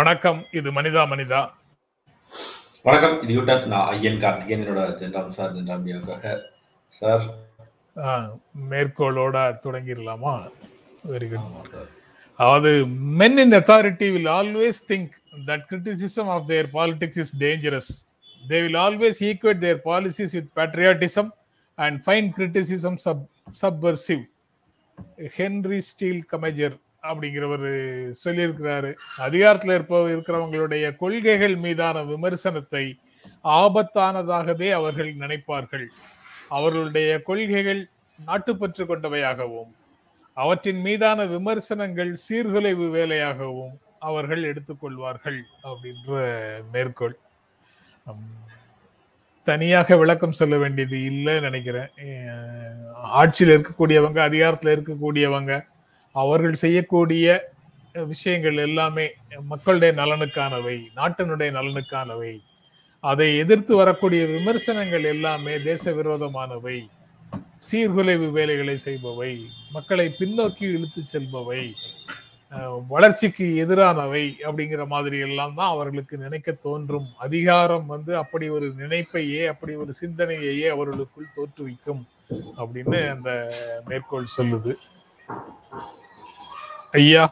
வணக்கம் இது மனிதா மனிதா வணக்கம் இது யூட்டன் நான் ஐயன் கார்த்திகேயன் என்னோட ஜென்ராம் சார் ஜென்ராம் டியோக்காக சார் மேற்கோளோட தொடங்கிடலாமா வெரி குட் அதாவது men in authority will always think that criticism of their politics is dangerous they will always equate their policies with patriotism and find criticism sub subversive Henry Steele Commager அப்படிங்கிறவர் சொல்லியிருக்கிறாரு. அதிகாரத்தில் இருப்ப இருக்கிறவங்களுடைய கொள்கைகள் மீதான விமர்சனத்தை ஆபத்தானதாகவே அவர்கள் நினைப்பார்கள். அவர்களுடைய கொள்கைகள் நாட்டுப்பற்று கொண்டவையாகவும் அவற்றின் மீதான விமர்சனங்கள் சீர்குலைவு வேலையாகவும் அவர்கள் எடுத்துக்கொள்வார்கள் அப்படின்ற மேற்கோள். தனியாக விளக்கம் சொல்ல வேண்டியது இல்லைன்னு நினைக்கிறேன். ஆட்சியில் இருக்கக்கூடியவங்க அதிகாரத்தில் இருக்கக்கூடியவங்க அவர்கள் செய்யக்கூடிய விஷயங்கள் எல்லாமே மக்களுடைய நலனுக்கானவை நாட்டினுடைய நலனுக்கானவை. அதை எதிர்த்து வரக்கூடிய விமர்சனங்கள் எல்லாமே தேச விரோதமானவை சீர்குலைவு வேலைகளை செய்பவை மக்களை பின்னோக்கி இழுத்து செல்பவை வளர்ச்சிக்கு எதிரானவை அப்படிங்கிற மாதிரி எல்லாம் தான் அவர்களுக்கு நினைக்க தோன்றும். அதிகாரம் வந்து அப்படி ஒரு நினைப்பையே அப்படி ஒரு சிந்தனையையே அவர்களுக்குள் தோற்றுவிக்கும் அப்படின்னு அந்த மேற்கோள் சொல்லுது. ஐயா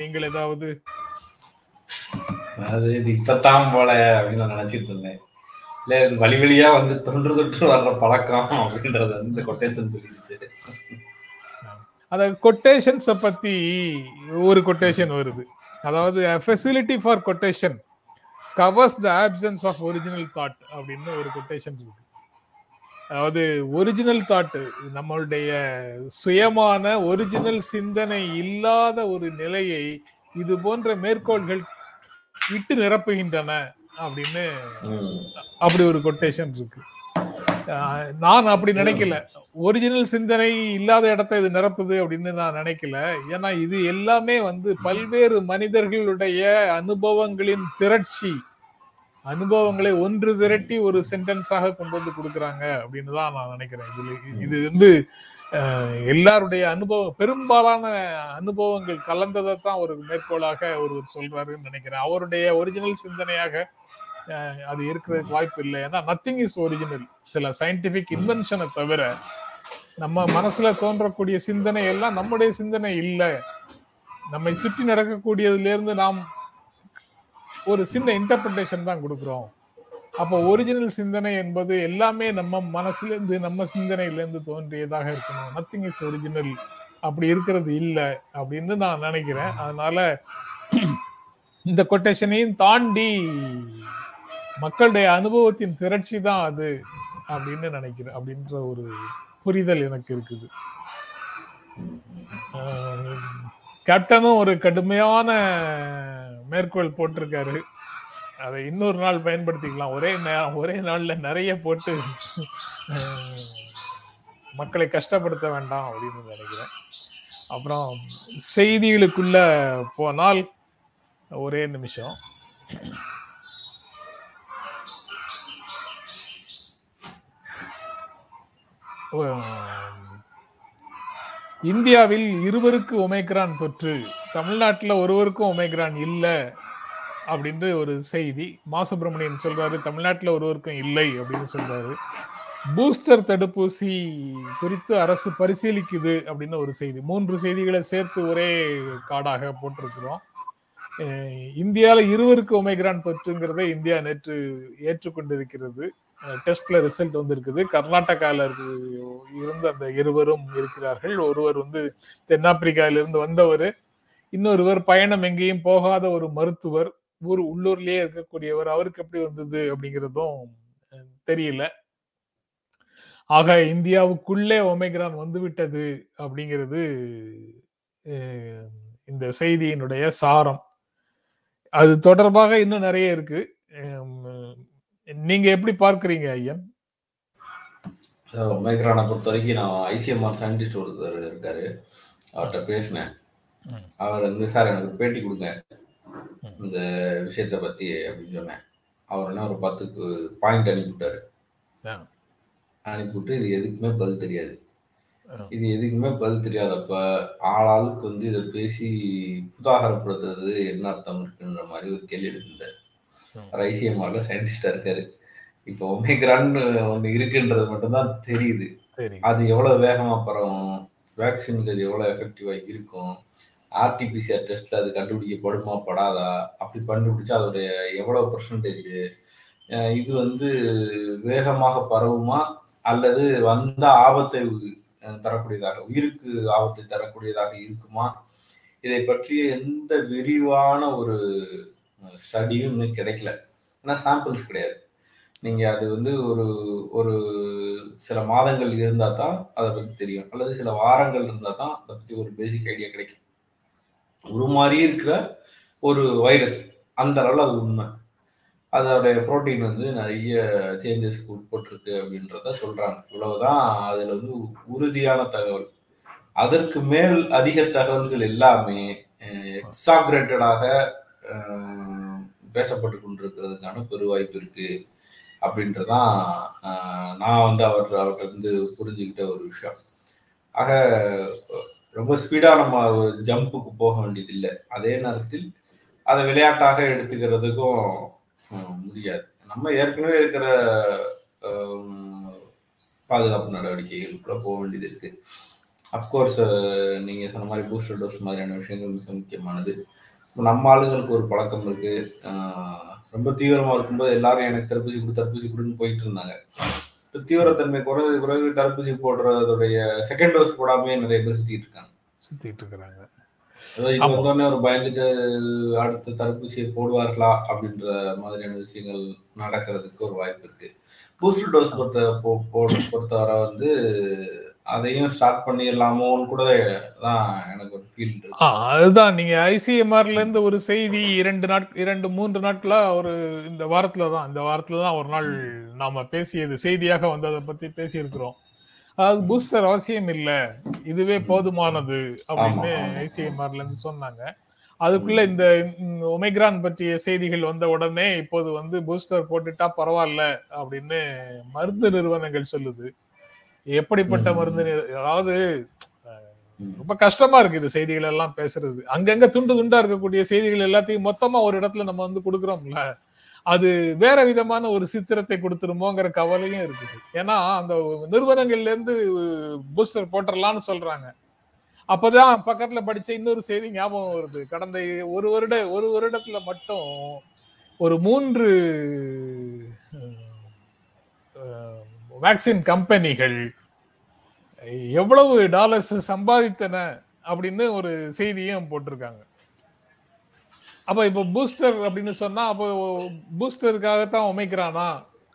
நீங்கள் ஏதாவது? அது இது இப்பத்தான் போல அப்படின்னு நான் நினைச்சிட்டு இருந்தேன். இல்ல வழி வழியா வந்து தொன்று தொற்று வர்ற பழக்கம் அப்படின்றது வந்து கொட்டேஷன் சொல்லிடுச்சு. அந்த கொட்டேஷன்ஸை பத்தி ஒரு கொட்டேஷன் வருது. அதாவது facility for quotation covers the absence of original thought அப்படின்னு ஒரு கொட்டேஷன் இருக்கு. அதாவது ஒரிஜினல் தாட் நம்மளுடைய சுயமான ஒரிஜினல் சிந்தனை இல்லாத ஒரு நிலையை இது போன்ற மேற்கோள்கள் இட்டு நிரப்புகின்றன அப்படின்னு. அப்படி ஒரு கொட்டேஷன் இருக்கு. நான் அப்படி நினைக்கல. ஒரிஜினல் சிந்தனை இல்லாத இடத்த இது நிரப்புது அப்படின்னு நான் நினைக்கல. ஏன்னா இது எல்லாமே வந்து பல்வேறு மனிதர்களுடைய அனுபவங்களின் திரட்சி. அனுபவங்களை ஒன்று திரட்டி ஒரு சென்டென்ஸாக கொண்டு வந்து கொடுக்குறாங்க அப்படின்னு தான் நான் நினைக்கிறேன். இதுல இது வந்து எல்லாருடைய அனுபவம் பெரும்பாலான அனுபவங்கள் கலந்ததை தான் ஒரு மேற்கோளாக ஒருவர் சொல்றாருன்னு நினைக்கிறேன். அவருடைய ஒரிஜினல் சிந்தனையாக அது இருக்கிறதுக்கு வாய்ப்பு இல்லை. ஏன்னா நத்திங் இஸ் ஒரிஜினல் சில சயின்டிபிக் இன்வென்ஷனை தவிர நம்ம மனசுல தோன்றக்கூடிய சிந்தனை எல்லாம் நம்முடைய சிந்தனை இல்லை. நம்மை சுற்றி நடக்கக்கூடியதுல இருந்து நாம் ஒரு சின்ன இன்டர்பிரிட்டேஷன் தான் கொடுக்குறோம். அப்போ ஒரிஜினல் சிந்தனை என்பது எல்லாமே நம்ம மனசுலேருந்து நம்ம சிந்தனையிலேருந்து தோன்றியதாக இருக்கணும். நத்திங் இஸ் ஒரிஜினல் அப்படி இருக்கிறது இல்லை அப்படின்னு நான் நினைக்கிறேன். அதனால இந்த கொட்டேஷனையும் தாண்டி மக்களுடைய அனுபவத்தின் திரட்சி தான் அது அப்படின்னு நினைக்கிறேன். அப்படின்ற ஒரு புரிதல் எனக்கு இருக்குது. கேப்டனும் ஒரு கடுமையான மேற்கோள் போட்டிருக்காரு. அதை இன்னொரு நாள் பயன்படுத்திக்கலாம். ஒரே ஒரே நாள்ல நிறைய போட்டு மக்களை கஷ்டப்படுத்த வேண்டாம் அப்படின்னு நினைக்கிறேன். அப்புறம் செய்திகளுக்குள்ள போனால் ஒரே நிமிஷம். இந்தியாவில் இருவருக்கு ஒமைக்ரான் தொற்று. தமிழ்நாட்டில் ஒருவருக்கும் ஒமேக்ரான் இல்லை அப்படின்ற ஒரு செய்தி. மா சுப்பிரமணியன் சொல்றாரு தமிழ்நாட்டில் ஒருவருக்கும் இல்லை அப்படின்னு சொல்றாரு. பூஸ்டர் தடுப்பூசி குறித்து அரசு பரிசீலிக்குது அப்படின்னு ஒரு செய்தி. மூன்று செய்திகளை சேர்த்து ஒரே காடாக போட்டிருக்கிறோம். இந்தியாவில் இருவருக்கு ஒமேக்ரான் தொற்றுங்கிறதை இந்தியா நேற்று ஏற்றுக்கொண்டிருக்கிறது. டெஸ்ட்ல ரிசல்ட் வந்திருக்குது. கர்நாடகால இருந்து அந்த இருவரும் இருக்கிறார்கள். ஒருவர் வந்து தென்னாப்பிரிக்காவிலிருந்து வந்தவர். இன்னொருவர் பயணம் எங்கேயும் போகாத ஒரு மருத்துவர் ஊர் உள்ளூர்லயே இருக்கக்கூடியவர் அவருக்கு எப்படி வந்தது அப்படிங்கிறதும் தெரியல. ஆக இந்தியாவுக்குள்ளே ஒமைக்ரான் வந்துவிட்டது அப்படிங்கிறது இந்த செய்தியினுடைய சாரம். அது தொடர்பாக இன்னும் நிறைய இருக்கு. நீங்க எப்படி பார்க்கறீங்க ஐயன்? சார் ஒமேக்ரானை பொறுத்த வரைக்கும் நான் ஐசிஎம்ஆர் சயின்டிஸ்ட் ஒருத்தர் இருக்காரு. அவர்கிட்ட பேசினேன். அவர் வந்து சார் எனக்கு ஒரு பேட்டி கொடுங்க. இந்த விஷயத்தை பத்தி அப்படின்னு சொன்னேன். அவர் என்ன ஒரு பத்துக்கு பாயிண்ட் அனுப்பிவிட்டாரு. அனுப்பிவிட்டு இது எதுக்குமே பதில் தெரியாது. இது எதுக்குமே பதில் தெரியாதப்ப ஆளாளுக்கு வந்து இதை பேசி புதாகரப்படுத்துறது என்ன அர்த்தம் இருக்குன்ற மாதிரி ஒரு கேள்வி எடுத்திருந்தார் ஐசிஎம்ஆர்ல சயின்டிஸ்டா இருக்காரு. இப்போ ஒமேக்ரான் ஒன்று இருக்குன்றது மட்டும்தான் தெரியுது. அது எவ்வளவு வேகமா பரவும்? வேக்சினுக்கு அது எவ்வளவு எஃபெக்டிவா இருக்கும்? ஆர்டிபிசிஆர் டெஸ்ட்ல அது கண்டுபிடிக்கப்படுமா படாதா? அப்படி கண்டுபிடிச்சா அதோடைய எவ்வளவு பர்சன்டேஜ் இது வந்து வேகமாக பரவுமா? அல்லது வந்த ஆபத்தை தரக்கூடியதாக உயிருக்கு ஆபத்தை தரக்கூடியதாக இருக்குமா? இதை பற்றிய எந்த விரிவான ஒரு ஸ்டடியும் இன்னும் கிடைக்கல. ஏன்னா சாம்பிள்ஸ் கிடையாது. நீங்க அது வந்து ஒரு ஒரு சில மாதங்கள் இருந்தா தான் அதை பற்றி தெரியும். அல்லது சில வாரங்கள் இருந்தா தான் அதை பற்றி ஒரு பேசிக் ஐடியா கிடைக்கும். உருமாறி இருக்கிற ஒரு வைரஸ் அந்த அளவில் அது உண்மை. அதோடைய புரோட்டீன் வந்து நிறைய சேஞ்சஸ்க்கு உட்பட்டிருக்கு அப்படின்றத சொல்கிறாங்க இவ்வளவுதான் அதில் வந்து உறுதியான தகவல். அதற்கு மேல் அதிக தகவல்கள் எல்லாமே எக்ஸாக்ரேட்டடாக பேசப்பட்டு கொண்டிருக்கிறதுக்கான பெரு வாய்ப்பு இருக்குது அப்படின்றதான் நான் வந்து அவர் அவர்கிட்ட இருந்து புரிஞ்சுக்கிட்ட ஒரு விஷயம். ஆக ரொம்ப ஸ்பீடா நம்ம ஜம்புக்கு போக வேண்டியது இல்லை அதே நேரத்தில் அதை விளையாட்டாக எடுத்துக்கிறதுக்கும் முடியாது. நம்ம ஏற்கனவே இருக்கிற பாதுகாப்பு நடவடிக்கைகளுக்குள்ள போக வேண்டியது இருக்கு. அஃப்கோர்ஸ் நீங்க சொன்ன மாதிரி பூஸ்டர் டோஸ் மாதிரியான விஷயங்கள் மிக முக்கியமானது. நம்ம ஆளுங்களுக்கு ஒரு பழக்கம் இருக்கு. ரொம்ப தீவிரமா இருக்கும்போது எல்லாரும் எனக்கு தடுப்பூசி கொடு தடுப்பூசி கொடுன்னு போயிட்டு இருந்தாங்க. தீவிரத்தன்மை குறைஞ்ச பிறகு தடுப்பூசி போடுறதுடைய செகண்ட் டோஸ் போடாமே நிறைய பேர் சுத்திட்டு இருக்காங்க. சுத்திட்டு இருக்கிறாங்க. வந்தோடனே ஒரு பயந்துட்டு அடுத்த தடுப்பூசியை போடுவார்களா அப்படின்ற மாதிரியான விஷயங்கள் நடக்கிறதுக்கு ஒரு வாய்ப்பு இருக்கு. பூஸ்டர் டோஸ் பொறுத்த பொறுத்தவரை வந்து அதையும் ஸ்டார்ட் பண்ணிடலாமோன்னு கூட தான் எனக்கு ஒரு ஃபீல் இருக்கு. அதுதான். நீங்க ஐசிஎம்ஆர்ல இருந்து ஒரு செய்தி இரண்டு நாட் இரண்டு மூன்று நாட்களா ஒரு இந்த வாரத்துல தான். இந்த வாரத்துல தான் ஒரு நாள் நாம பேசியது செய்தியாக வந்ததை பத்தி பேசியிருக்கிறோம். அதாவது பூஸ்டர் அவசியம் இல்ல. இதுவே போதுமானது அப்படின்னு. ஐசிஎம்ஆர்ல இருந்து சொன்னாங்க. அதுக்குள்ள இந்த ஒமைக்ரான் பற்றிய செய்திகள் வந்த உடனே இப்போது வந்து பூஸ்டர் போட்டுட்டா பரவாயில்ல அப்படின்னு மருந்து நிறுவனங்கள் சொல்லுது. எப்படிப்பட்ட. மருந்து அதாவது. ரொம்ப கஷ்டமா இருக்கு இது செய்திகள் எல்லாம் பேசுறது அங்கங்க துண்டு துண்டா இருக்கக்கூடிய செய்திகள் எல்லாத்தையும் மொத்தமா ஒரு இடத்துல நம்ம வந்து கொடுக்குறோம்ல அது வேற விதமான ஒரு சித்திரத்தை கொடுத்துருமோங்கிற கவலையும் இருக்குது ஏன்னா அந்த நிறுவனங்கள்ல இருந்து பூஸ்டர் போட்டுடலாம்னு சொல்றாங்க அப்பதான் பக்கத்துல படிச்ச இன்னொரு செய்தி ஞாபகம் வருது கடந்த ஒரு வருட ஒரு வருடத்துல மட்டும் ஒரு மூன்று வேக்சின் கம்பெனிகள் எவ்வளவு டாலர்ஸ் சம்பாதித்தன அப்படின்னு ஒரு செய்தியும் போட்டிருக்காங்க. அப்ப இப்ப பூஸ்டர் அப்படின்னு சொன்னா அப்போ பூஸ்டருக்காகத்தான் ஒமைக்கிறானா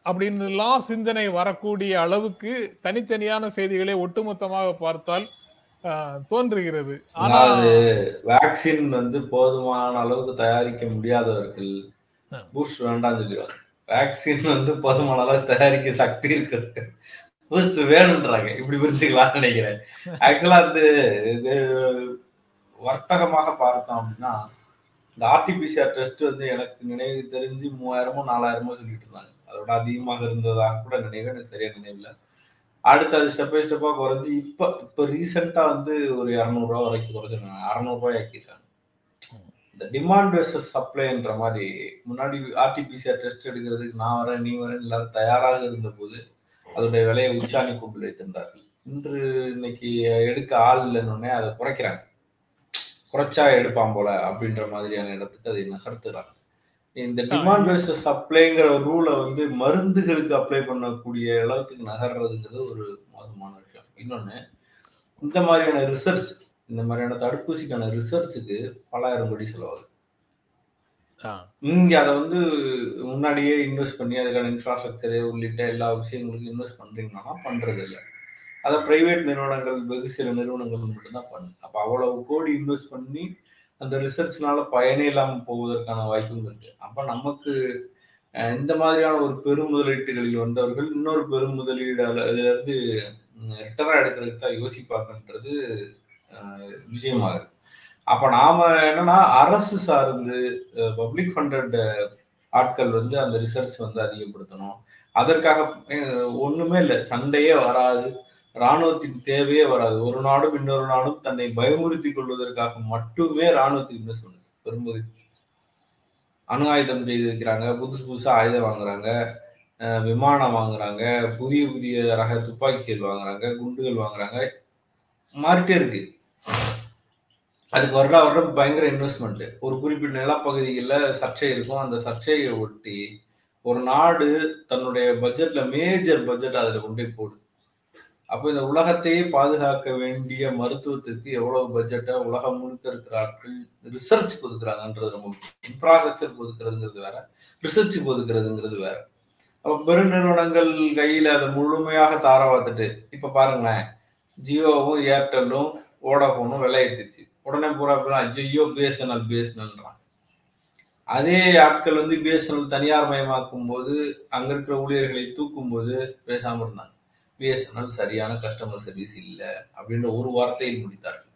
அப்படின்னு எல்லாம் சிந்தனை வரக்கூடிய அளவுக்கு தனித்தனியான செய்திகளை ஒட்டுமொத்தமாக பார்த்தால் தோன்றுகிறது. ஆனா அதாவது வேக்சின் வந்து போதுமான அளவுக்கு தயாரிக்க முடியாதவர்கள். பூஸ்ட் வேண்டாம்னு சொல்லிடுவாங்க. வேக்சின் வந்து போதுமான அளவுக்கு தயாரிக்க சக்தி இருக்கு பூஸ்ட் வேணுன்றாங்க. இப்படி புரிஞ்சுக்கலாம்னு நினைக்கிறேன். ஆக்சுவலா வந்து இது வர்த்தகமாக பார்த்தோம் அப்படின்னா இந்த ஆர்டிபிசிஆர் டெஸ்ட் வந்து எனக்கு நினைவு தெரிஞ்சு மூவாயிரமோ நாலாயிரமோ சொல்லிட்டு இருந்தாங்க. அதோட அதிகமாக இருந்ததாக கூட நினைவு எனக்கு சரியா நினைவில் அடுத்து அது ஸ்டெப் பை ஸ்டெப்பா குறைஞ்சி இப்ப இப்ப ரீசெண்டா வந்து ஒரு இரநூறுவா வரைக்கும் குறைச்சிருக்காங்க. அறநூறுபாய் ஆக்கியிருக்காங்க. இந்த டிமாண்ட் வெர்சஸ் சப்ளைன்ற மாதிரி முன்னாடி ஆர்டிபிசிஆர் டெஸ்ட் எடுக்கிறதுக்கு நான் வரேன் நீ வரேன் எல்லாரும் தயாராக இருந்த போது அதோடைய விலையை உச்சாணி கொம்பில் வைத்திருந்தார்கள். இன்று இன்னைக்கு எடுக்க ஆள் இல்லைன்னொடனே அதை குறைக்கிறாங்க. குறைச்சா எடுப்பான் போல அப்படின்ற மாதிரியான இடத்துக்கு அதை நகர்த்துறாங்க. இந்த டிமாண்ட் பேஸ்ட் சப்ளைங்கிற ரூலை வந்து மருந்துகளுக்கு அப்ளை பண்ணக்கூடிய அளவுக்கு நகர்றதுங்கிறது ஒரு மோசமான விஷயம். இன்னொன்னு இந்த மாதிரியான ரிசர்ச் இந்த மாதிரியான தடுப்பூசிக்கான ரிசர்ச்சுக்கு பலாயிரம் கோடி செலவாகுது. இங்க அதை வந்து முன்னாடியே இன்வெஸ்ட் பண்ணி அதுக்கான இன்ஃப்ராஸ்ட்ரக்சரு உள்ளிட்ட எல்லா விஷயங்களுக்கும் இன்வெஸ்ட் பண்றீங்கன்னா பண்றது இல்லை. அதை பிரைவேட் நிறுவனங்கள் வெகு சில நிறுவனங்கள் மட்டும்தான் பண்ணு அப்போ அவ்வளவு கோடி இன்வெஸ்ட் பண்ணி அந்த ரிசர்ச்னால பயனே இல்லாமல் போவதற்கான வாய்ப்பும் இருக்கு. அப்போ நமக்கு இந்த மாதிரியான ஒரு பெரும் முதலீட்டுகளில் வந்தவர்கள் இன்னொரு பெரும் முதலீடு அதுலேருந்து அதுல இருந்து ரிட்டர்னா எடுக்கிறதுக்கு தான் யோசிப்பாங்கன்றது அஹ், விஷயமாகுது அப்ப நாம என்னன்னா அரசு சார்ந்து பப்ளிக் ஃபண்டட் ஆட்கள் வந்து அந்த ரிசர்ச் வந்து அதிகப்படுத்தணும். அதற்காக ஒண்ணுமே இல்லை. சண்டையே வராது. ராணுவத்தின் தேவையே வராது. ஒரு நாடும் இன்னொரு நாடும் தன்னை பயமுறுத்தி கொள்வதற்காக மட்டுமே ராணுவத்துக்கு இன்வெஸ்ட் பண்ணுது பெரும்பகுதி அணு ஆயுதம் செய்து வைக்கிறாங்க புதுசு புதுசாக ஆயுதம் வாங்குறாங்க. விமானம் வாங்குறாங்க. புதிய புதிய ரக துப்பாக்கிகள் வாங்குறாங்க. குண்டுகள் வாங்குறாங்க. மாறிட்டே இருக்கு. அதுக்கு வர்ற வருடம் பயங்கர இன்வெஸ்ட்மெண்ட் ஒரு குறிப்பிட்ட நிலப்பகுதிகளில் சர்ச்சை இருக்கும். அந்த சர்ச்சையை ஒட்டி ஒரு நாடு தன்னுடைய பட்ஜெட்ல மேஜர் பட்ஜெட் அதில் கொண்டு போய் அப்போ இந்த உலகத்தையே பாதுகாக்க வேண்டிய மருத்துவத்திற்கு எவ்வளவு பட்ஜெட்டை உலகம் முழுக்க இருக்கிற ஆட்கள் ரிசர்ச்சுக்கு ஒதுக்குறாங்கன்றது ரொம்ப இன்ஃப்ராஸ்ட்ரக்சருக்கு ஒதுக்குறதுங்கிறது வேற ரிசர்ச்சுக்கு ஒதுக்குறதுங்கிறது வேற. அப்போ பெருநிறுவனங்கள் கையில் அதை முழுமையாக தாரவாத்துட்டு இப்போ பாருங்களேன் ஜியோவும் ஏர்டெல்லும் ஓடாஃபோனும் விலை ஏற்றிடுச்சு உடனே பூரா ஐயோ பிஎஸ்என்எல் பிஎஸ்என்எல்ன்றாங்க அதே ஆட்கள் வந்து பிஎஸ்என்எல் தனியார் மயமாக்கும் போது அங்கே இருக்கிற ஊழியர்களை தூக்கும் போது பேசாமல் இருந்தாங்க. பிஎஸ்என்எல் சரியான கஸ்டமர் சர்வீஸ் இல்லை அப்படின்ற ஒரு வார்த்தையில் முடித்தார்கள்.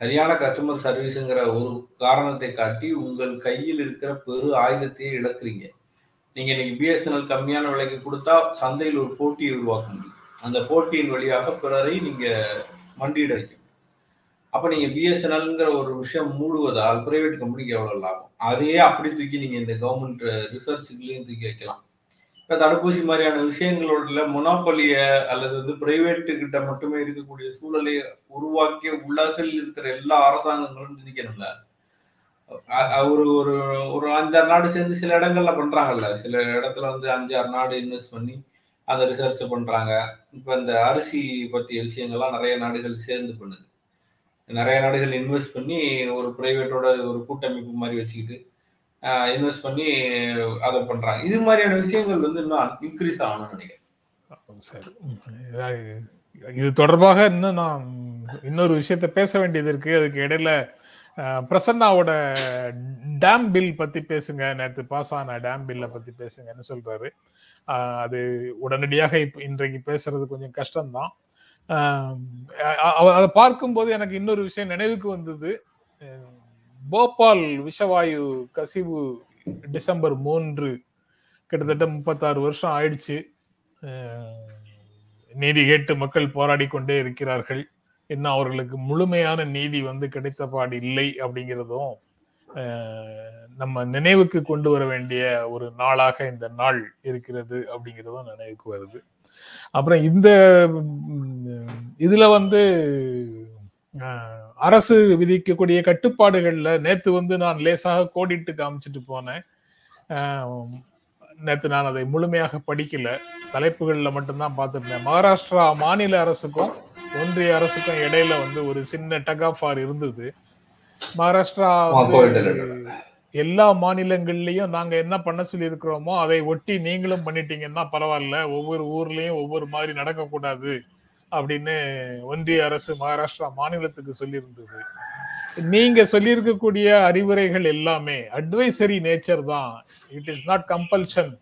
சரியான கஸ்டமர் சர்வீஸுங்கிற ஒரு காரணத்தை காட்டி உங்கள் கையில் இருக்கிற பெரு ஆயுதத்தையே இழக்கிறீங்க. நீங்க இன்னைக்கு பிஎஸ்என்எல் கம்மியான விலைக்கு கொடுத்தா சந்தையில் ஒரு போட்டியை உருவாக்க முடியும். அந்த போட்டியின் வழியாக பிறரை நீங்க மண்டியிட வைக்க அப்ப நீங்க பிஎஸ்என்எல்ங்கிற ஒரு விஷயம் மூடுவதால் பிரைவேட் கம்பெனிக்கு எவ்வளவு லாபம்? அதையே அப்படி தூக்கி நீங்க இந்த கவர்மெண்ட் ரிசர்ச்சுக்குள்ளேயும் தூக்கி வைக்கலாம். இப்ப தடுப்பூசி மாதிரியான விஷயங்களோட மொனோபலிய அல்லது வந்து பிரைவேட்டு கிட்ட மட்டுமே இருக்கக்கூடிய சூழலை உருவாக்கிய உலகில் இருக்கிற எல்லா அரசாங்கங்களும் நிதிக்கணும்ல ஒரு ஒரு ஒரு அஞ்சாறு நாடு சேர்ந்து சில இடங்கள்ல பண்றாங்கல்ல. சில இடத்துல வந்து அஞ்சாறு நாடு இன்வெஸ்ட் பண்ணி அந்த ரிசர்ச் பண்றாங்க. இப்ப இந்த அரிசி பற்றிய விஷயங்கள்லாம் நிறைய நாடுகள் சேர்ந்து பண்ணுது. நிறைய நாடுகள் இன்வெஸ்ட் பண்ணி ஒரு பிரைவேட்டோட ஒரு கூட்டமைப்பு மாதிரி வச்சுக்கிட்டு இன்வெஸ்ட் பண்ணி அதை பண்றாங்க. இது மாதிரியான விஷயங்கள் வந்து இன்னும் இன்க்ரீஸ் ஆகணும்னு நினைக்கிறேன். சரி. இது தொடர்பாக இன்னும் நான் இன்னொரு விஷயத்த பேச வேண்டியது இருக்கு. அதுக்கு இடையில பிரசன்னாவோட டேம் பில் பத்தி பேசுங்க. நேற்று பாஸ் ஆன டேம் பில்ல பத்தி பேசுங்கன்னு சொல்றாரு. அது உடனடியாக இன்றைக்கு பேசுறது கொஞ்சம் கஷ்டம்தான். அதை பார்க்கும்போது எனக்கு இன்னொரு விஷயம் நினைவுக்கு வந்தது. போபால் விஷவாயு கசிவு டிசம்பர் மூன்று கிட்டத்தட்ட முப்பத்தாறு வருஷம் ஆயிடுச்சு. நீதி கேட்டு மக்கள் போராடி கொண்டே இருக்கிறார்கள். இன்னும் அவர்களுக்கு முழுமையான நீதி வந்து கிடைத்த பாடு இல்லை அப்படிங்கிறதும் நம்ம நினைவுக்கு கொண்டு வர வேண்டிய ஒரு நாளாக இந்த நாள் இருக்கிறது அப்படிங்கிறதும் நினைவுக்கு வருது. அப்புறம் இந்த இதுல வந்து அரசு விதிக்கக்கூடிய கட்டுப்பாடுகள்ல நேத்து வந்து நான் லேசாக கோடிட்டு காமிச்சிட்டு போனேன். நேத்து நான் அதை முழுமையாக படிக்கல. தலைப்புகள்ல மட்டும்தான் பார்த்துருந்தேன். மகாராஷ்டிரா மாநில அரசுக்கும் ஒன்றிய அரசுக்கும் இடையில வந்து ஒரு சின்ன டக் ஆஃப் ஆர் இருந்தது. மகாராஷ்டிரா எல்லா மாநிலங்கள்லயும் நாங்க என்ன பண்ண சொல்லி இருக்கிறோமோ அதை ஒட்டி நீங்களும் பண்ணிட்டீங்கன்னா பரவாயில்ல. ஒவ்வொரு ஊர்லயும் ஒவ்வொரு மாதிரி நடக்கக்கூடாது அப்படின்னு ஒன்றிய அரசு மகாராஷ்டிரா மாநிலத்துக்கு சொல்லியிருந்தது. நீங்க சொல்லியிருக்கக்கூடிய அறிவுரைகள் எல்லாமே அட்வைசரி நேச்சர் தான். It is not compulsion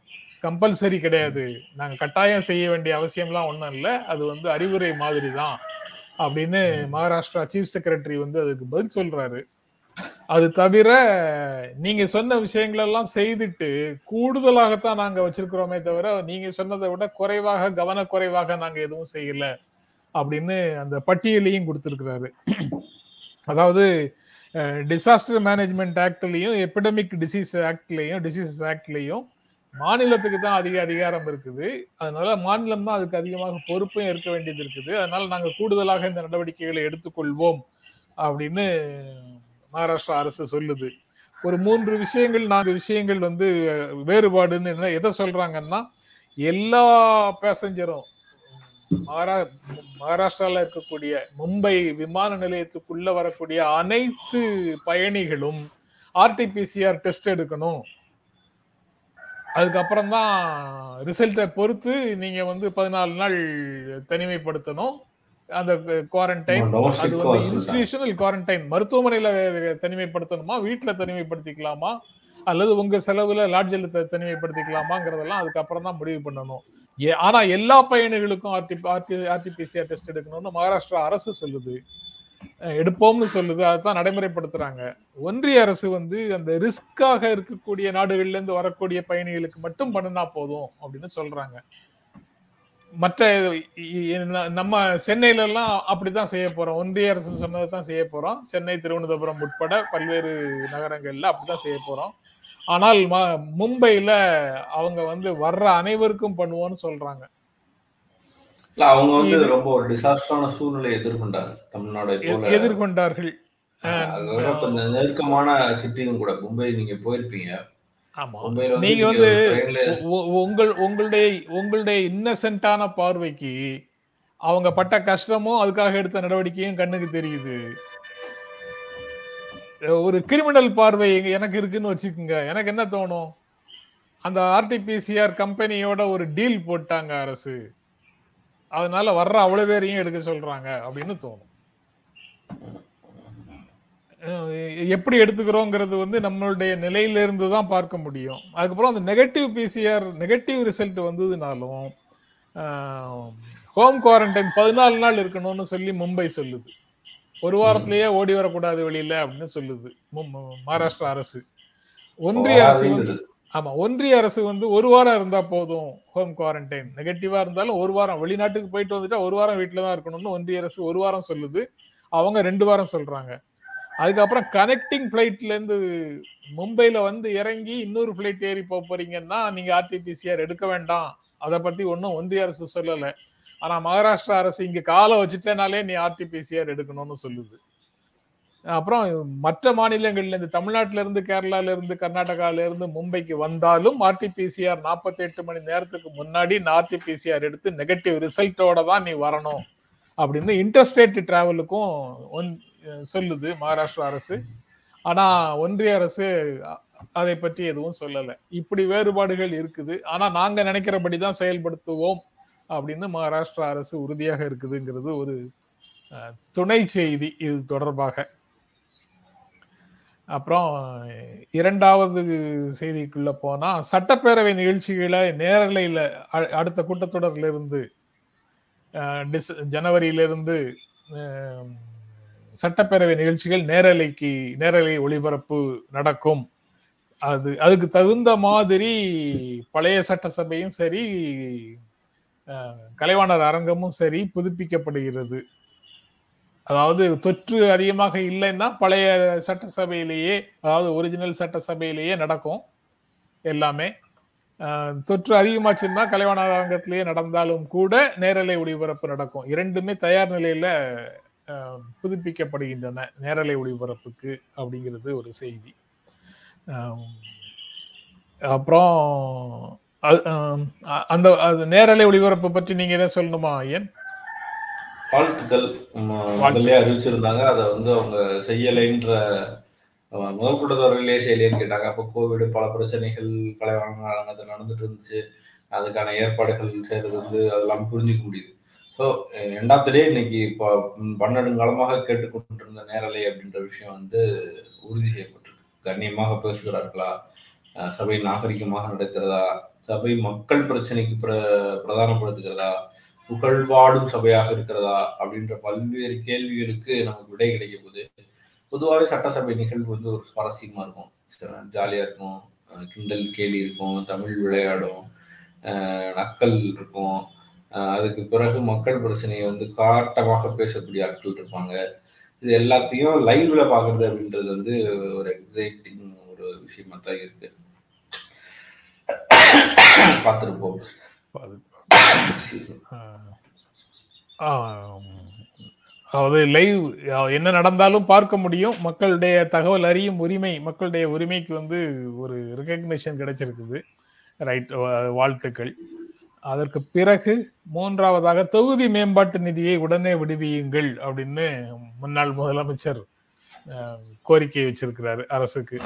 compulsory கிடையாது. நாங்க கட்டாயம் செய்ய வேண்டிய அவசியம்லாம் ஒன்றும் இல்லை. அது வந்து அறிவுரை மாதிரி தான் அப்படின்னு மகாராஷ்டிரா சீஃப் செக்ரட்டரி வந்து அதுக்கு பதில் சொல்றாரு. அது தவிர நீங்க சொன்ன விஷயங்கள் எல்லாம் செய்துட்டு கூடுதலாகத்தான் நாங்க வச்சிருக்கிறோமே தவிர நீங்க சொன்னதை விட குறைவாக கவனக்குறைவாக நாங்க எதுவும் செய்யல அப்படின்னு அந்த பட்டியலையும் கொடுத்திருக்கிறாரு. அதாவது டிசாஸ்டர் மேனேஜ்மெண்ட் ஆக்ட்லயும் எபிடமிக் டிசீஸ் ஆக்ட்லயும் டிசீஸ் ஆக்ட்லயும் மாநிலத்துக்கு தான் அதிக அதிகாரம் இருக்குது. அதனால மாநிலம் தான் அதுக்கு அதிகமாக பொறுப்பும் இருக்க வேண்டியது இருக்குது. அதனால நாங்க கூடுதலாக இந்த நடவடிக்கைகளை எடுத்துக்கொள்வோம் அப்படின்னு மகாராஷ்டிரா அரசு சொல்லுது. ஒரு மூன்று விஷயங்கள் நான்கு விஷயங்கள் வந்து வேறுபாடுன்னு என்ன எதை சொல்றாங்கன்னா எல்லா பேசஞ்சரும் மகாரா மகாராஷ்டிரால இருக்கக்கூடிய மும்பை விமான நிலையத்துக்குள்ள வரக்கூடிய அனைத்து பயணிகளும் ஆர்டிபிசிஆர் டெஸ்ட் எடுக்கணும். அதுக்கப்புறம் தான் ரிசல்ட்டை பொறுத்து நீங்க வந்து பதினாலு நாள் தனிமைப்படுத்தணும். அந்த குவாரண்டைன் அது வந்து இன்ஸ்டிடியூஷனல் குவாரண்டைன் மருத்துவமனையில தனிமைப்படுத்தணுமா? வீட்டுல தனிமைப்படுத்திக்கலாமா? அல்லது உங்க செலவுல லாட்ஜில் தனிமைப்படுத்திக்கலாமாங்கிறதெல்லாம் அதுக்கப்புறம் தான் முடிவு பண்ணணும். ஆனா எல்லா பயணிகளுக்கும் ஆர்டி ஆர்டி ஆர்டிபிசிஆர் டெஸ்ட் எடுக்கணும்னு மகாராஷ்டிரா அரசு சொல்லுது. எடுப்போம்னு சொல்லுது. அதுதான் நடைமுறைப்படுத்துறாங்க. ஒன்றிய அரசு வந்து அந்த ரிஸ்காக இருக்கக்கூடிய நாடுகள்ல இருந்து வரக்கூடிய பயணிகளுக்கு மட்டும் பண்ணினா போதும் அப்படின்னு சொல்றாங்க. மற்ற நம்ம சென்னையில எல்லாம் அப்படித்தான் செய்ய போறோம். ஒன்றிய அரசு சொன்னதை தான் செய்ய போறோம். சென்னை திருவனந்தபுரம் உட்பட பல்வேறு நகரங்கள்ல அப்படிதான் செய்ய போறோம். ஆனால் மும்பையில அவங்க வந்து வர்ற அனைவருக்கும் பண்ணுவோம்னு சொல்றாங்க. அவங்க வந்து ரொம்ப ஒரு டிசாஸ்டரான சூழ்நிலையை எதிர்கொண்டாங்க. தமிழ்நாடு எதிர்கொண்டார்கள். நெருக்கமான சிட்டியும் கூட. மும்பை நீங்க போயிருப்பீங்க. நீங்க வந்து உங்கள் உங்களுடைய உங்களுடைய இன்னசென்ட்டான பார்வைக்கு அவங்க பட்ட கஷ்டமும் அதுக்காக எடுத்த நடவடிக்கையும் கண்ணுக்கு தெரியுது. ஒரு கிரிமினல் பார்வை எனக்கு இருக்குன்னு வச்சுக்கோங்க. எனக்கு என்ன தோணும்? அந்த ஆர்டிபிசிஆர் கம்பெனியோட ஒரு டீல் போட்டாங்க அரசு. அதனால வர்ற அவ்வளவு பேரையும் எடுக்க சொல்றாங்க அப்படின்னு தோணும். எப்படி எடுத்துக்கிறோங்கிறது வந்து நம்மளுடைய நிலையில இருந்து தான் பார்க்க முடியும். அதுக்கப்புறம் அந்த நெகட்டிவ் பிசிஆர் நெகட்டிவ் ரிசல்ட் வந்ததுனாலும் ஹோம் குவாரண்டைன் பதினாலு நாள் இருக்கணும்னு சொல்லி மும்பை சொல்லுது. ஒரு வாரத்திலேயே ஓடி வரக்கூடாது வெளியில அப்படின்னு சொல்லுது மகாராஷ்டிரா அரசு. ஒன்றிய அரசு வந்து. ஆமா ஒன்றிய அரசு வந்து ஒரு வாரம் இருந்தா போதும் ஹோம் குவாரண்டைன் நெகட்டிவா இருந்தாலும் ஒரு வாரம் வெளிநாட்டுக்கு போயிட்டு வந்துட்டா ஒரு வாரம் வீட்டுல தான் இருக்கணும்னு ஒன்றிய அரசு ஒரு வாரம் சொல்லுது. அவங்க ரெண்டு வாரம் சொல்றாங்க. அதுக்கப்புறம் கனெக்டிங் ஃபிளைட்ல இருந்து மும்பைல வந்து இறங்கி இன்னொரு ஃப்ளைட் ஏறி போக போறீங்கன்னா நீங்க ஆர்டிபிசிஆர் எடுக்க வேண்டாம். அதை பத்தி ஒன்றும் ஒன்றிய அரசு சொல்லல. ஆனா மகாராஷ்டிரா அரசு இங்க காலை வச்சுட்டேனாலே நீ ஆர்டிபிசிஆர் எடுக்கணும்னு சொல்லுது. அப்புறம் மற்ற மாநிலங்கள்ல இருந்து தமிழ்நாட்டுல இருந்து கேரளால இருந்து கர்நாடகால இருந்து மும்பைக்கு வந்தாலும் ஆர்டிபிசிஆர் 48 மணி நேரத்துக்கு முன்னாடி நான் ஆர்டிபிசிஆர் எடுத்து நெகட்டிவ் ரிசல்ட்டோட தான் நீ வரணும். அப்படின்னு இன்டர்ஸ்டேட் டிராவலுக்கும் ஒன் சொல்லுது மகாராஷ்டிரா அரசு. ஆனா ஒன்றிய அரசு அதை பற்றி எதுவும் சொல்லலை. இப்படி வேறுபாடுகள் இருக்குது. ஆனா நாங்க நினைக்கிறபடி தான் செயல்படுத்துவோம் அப்படின்னு மகாராஷ்டிரா அரசு உறுதியாக இருக்குதுங்கிறது ஒரு துணை செய்தி இது தொடர்பாக. அப்புறம் இரண்டாவது செய்திக்குள்ள போனா சட்டப்பேரவை நிகழ்ச்சிகளை நேரலையில அடுத்த கூட்டத்தொடர்ல இருந்து அஹ், டிச- சட்டப்பேரவை நிகழ்ச்சிகள் நேரலைக்கு நேரலை ஒளிபரப்பு நடக்கும். அது அதுக்கு தகுந்த மாதிரி பழைய சட்டசபையும் சரி கலைவாணர் அரங்கமும் சரி புதுப்பிக்கப்படுகிறது. அதாவது தொற்று அதிகமாக இல்லைன்னா பழைய சட்டசபையிலேயே அதாவது ஒரிஜினல் சட்டசபையிலேயே நடக்கும் எல்லாமே. தொற்று அதிகமாச்சுன்னா கலைவாணர் அரங்கத்திலேயே நடந்தாலும் கூட நேரலை ஒளிபரப்பு நடக்கும். இரண்டுமே தயார் நிலையில புதுப்பிக்கப்படுகின்றன நேரலை ஒளிபரப்புக்கு அப்படிங்கிறது ஒரு செய்தி. அப்புறம் அது, அந்த அது நேரலை ஒளிபரப்பு பற்றி நீங்க எதாவது சொல்லணுமா ஐயன்? வாழ்த்துக்கள். நம்ம முதல்லயே அறிவிச்சிருந்தாங்க அதை வந்து அவங்க செய்யலைன்ற முதல் கூட்டத்தொடரிலேயே செய்யலைன்னு கேட்டாங்க. அப்போ கோவிட் பல பிரச்சனைகள் கலைவாணர் நடந்துட்டு இருந்துச்சு. அதுக்கான ஏற்பாடுகள் செய்யறது வந்து அதெல்லாம் புரிஞ்சுக்க முடியுது. So end of the day இன்னைக்கு இப்போ பன்னெடுங்காலமாக கேட்டுக்கொண்டிருந்த நேரலை அப்படின்ற விஷயம் வந்து உறுதி செய்யப்பட்டிருக்கு. கண்ணியமாக பேசுகிறார்களா? சபை நாகரிகமாக நடக்கிறதா? சபை மக்கள் பிரச்சனைக்கு பிர பிரதானப்படுத்துகிறதா? புகழ்வாடும் சபையாக இருக்கிறதா? அப்படின்ற பல்வேறு கேள்விகளுக்கு நமக்கு விடை கிடைக்க போகுது. பொதுவாகவே சட்டசபை நிகழ்வு வந்து ஒரு சுவாரஸ்யமாக இருக்கும். ஜாலியாக இருக்கும். கிண்டல் கேலி இருக்கும். தமிழ் விளையாடும். நக்கல் இருக்கும். அதுக்கு பிறகு மக்கள் பிரச்சனையை வந்து காட்டமாக பேசக்கூடிய ஆட்கள் இருப்பாங்க. இது எல்லாத்தையும் லைவ்ல பாக்குறது அப்படின்றது வந்து ஒரு எக்ஸைட்டிங் ஒரு விஷயமா தான் இருக்கு. பார்த்துருப்போம். அதாவது லைவ் என்ன நடந்தாலும் பார்க்க முடியும். மக்களுடைய தகவல் அறியும் உரிமை மக்களுடைய உரிமைக்கு வந்து ஒரு ரெகக்னிஷன் கிடைச்சிருக்குது. ரைட் வாழ்த்துக்கள். அதற்கு பிறகு மூன்றாவதாக தொகுதி மேம்பாட்டு நிதியை உடனே விடுவியுங்கள் அப்படின்னு முன்னாள் முதலமைச்சர் கோரிக்கை வச்சிருக்கிறாரு அரசுக்கு.